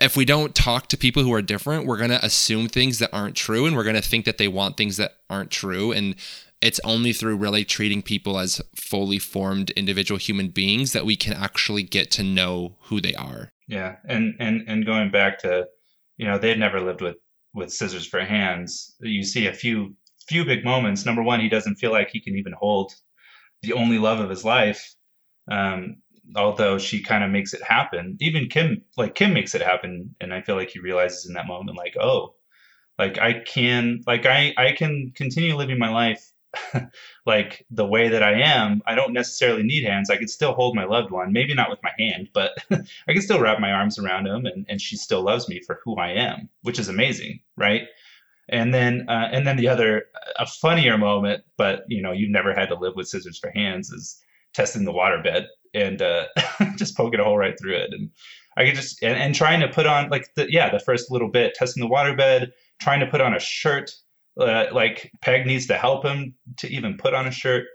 if we don't talk to people who are different, we're going to assume things that aren't true and we're going to think that they want things that aren't true and it's only through really treating people as fully formed individual human beings that we can actually get to know who they are. Yeah, and and and going back to, you know, they've never lived with with scissors for hands. You see a few few big moments. Number one, he doesn't feel like he can even hold the only love of his life. Um, although she kind of makes it happen. Even Kim, like Kim, makes it happen, and I feel like he realizes in that moment, like, oh, like I can, like I I can continue living my life (laughs) like the way that I am, I don't necessarily need hands. I could still hold my loved one, maybe not with my hand, but (laughs) I can still wrap my arms around him and, and she still loves me for who I am, which is amazing, right? And then, uh, and then the other, a funnier moment, but you know, you've never had to live with scissors for hands, is testing the waterbed and uh, (laughs) just poking a hole right through it. And I could just and, and trying to put on like the yeah the first little bit testing the waterbed, trying to put on a shirt. Uh, like Peg needs to help him to even put on a shirt.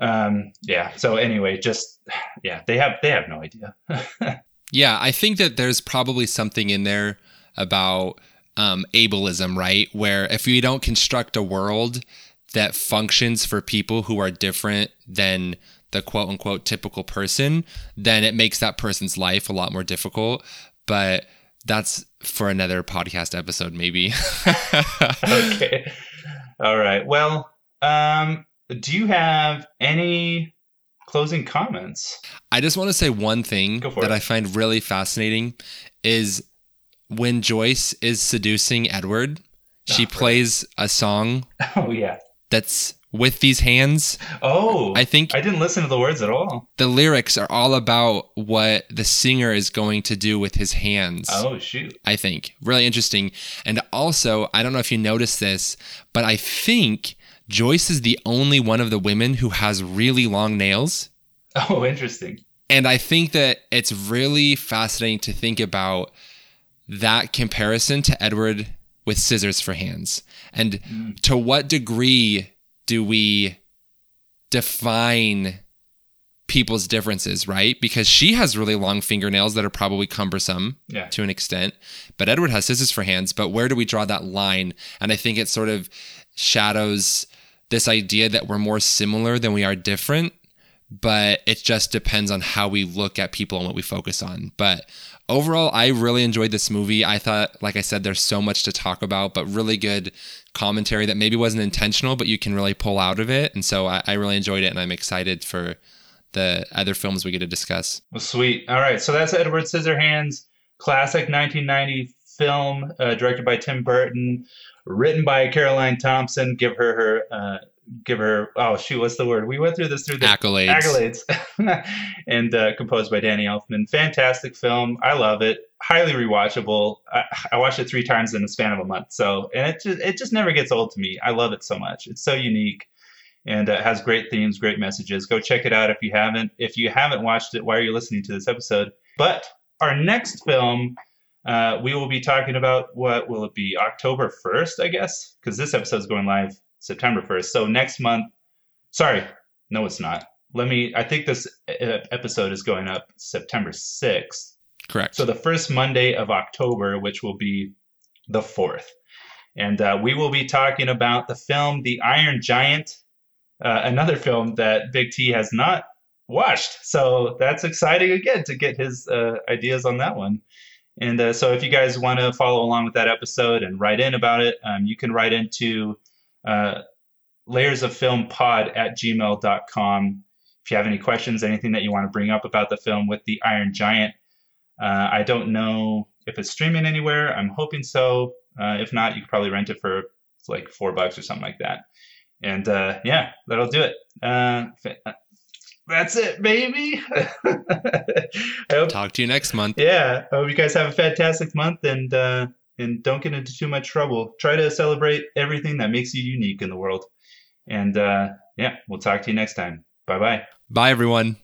Um, yeah. So anyway, just yeah, they have they have no idea. (laughs) yeah, I think that there's probably something in there about um, ableism, right? Where if we don't construct a world that functions for people who are different than the quote unquote typical person, then it makes that person's life a lot more difficult. But that's for another podcast episode, maybe. (laughs) okay. All right. Well, um, do you have any closing comments? I just want to say one thing that it. I find really fascinating is when Joyce is seducing Edward, she oh, plays a song. (laughs) Oh yeah. That's with these hands. Oh, I think I didn't listen to the words at all. The lyrics are all about what the singer is going to do with his hands. Oh, shoot. I think really interesting. And also, I don't know if you noticed this, but I think Joyce is the only one of the women who has really long nails. Oh, interesting. And I think that it's really fascinating to think about that comparison to Edward with scissors for hands. And mm. to what degree do we define people's differences, right? Because she has really long fingernails that are probably cumbersome yeah. to an extent, but Edward has scissors for hands. But where do we draw that line? And I think it sort of shadows this idea that we're more similar than we are different, but it just depends on how we look at people and what we focus on. But overall, I really enjoyed this movie. I thought, like I said, there's so much to talk about, but really good commentary that maybe wasn't intentional, but you can really pull out of it. And so I, I really enjoyed it, and I'm excited for the other films we get to discuss. Well, sweet. All right, so that's Edward Scissorhands, classic 1990 film, uh, directed by Tim Burton, written by Caroline Thompson. Give her her uh, give her oh shoot what's the word? We went through this through the accolades. accolades. (laughs) And uh, composed by danny elfman. Fantastic film. I love it. Highly rewatchable. I, I, watched it three times in the span of a month. So and it just it just never gets old to me. I love it so much. It's so unique. And uh, has great themes great messages. Go check it out if you haven't. If you haven't watched it why are you listening to this episode? But our next film uh, we will be talking about what will it be? October 1st i guess? Because this episode is going live September 1st. So next month, sorry, no, it's not. Let me, I think this episode is going up September 6th. Correct. So the first Monday of October, which will be the 4th. And uh, we will be talking about the film The Iron Giant, uh, another film that Big T has not watched. So that's exciting again to get his uh, ideas on that one. And uh, so if you guys want to follow along with that episode and write in about it, um, you can write into uh, layers of film pod at gmail.com. If you have any questions, anything that you want to bring up about the film with the Iron Giant, uh, I don't know if it's streaming anywhere. I'm hoping so. Uh, if not, you could probably rent it for like four bucks or something like that. And uh, yeah, that'll do it. Uh, uh, that's it, baby. (laughs) hope, Talk to you next month. Yeah, I hope you guys have a fantastic month and uh, and don't get into too much trouble. Try to celebrate everything that makes you unique in the world. And uh, yeah, we'll talk to you next time. Bye bye. Bye, everyone.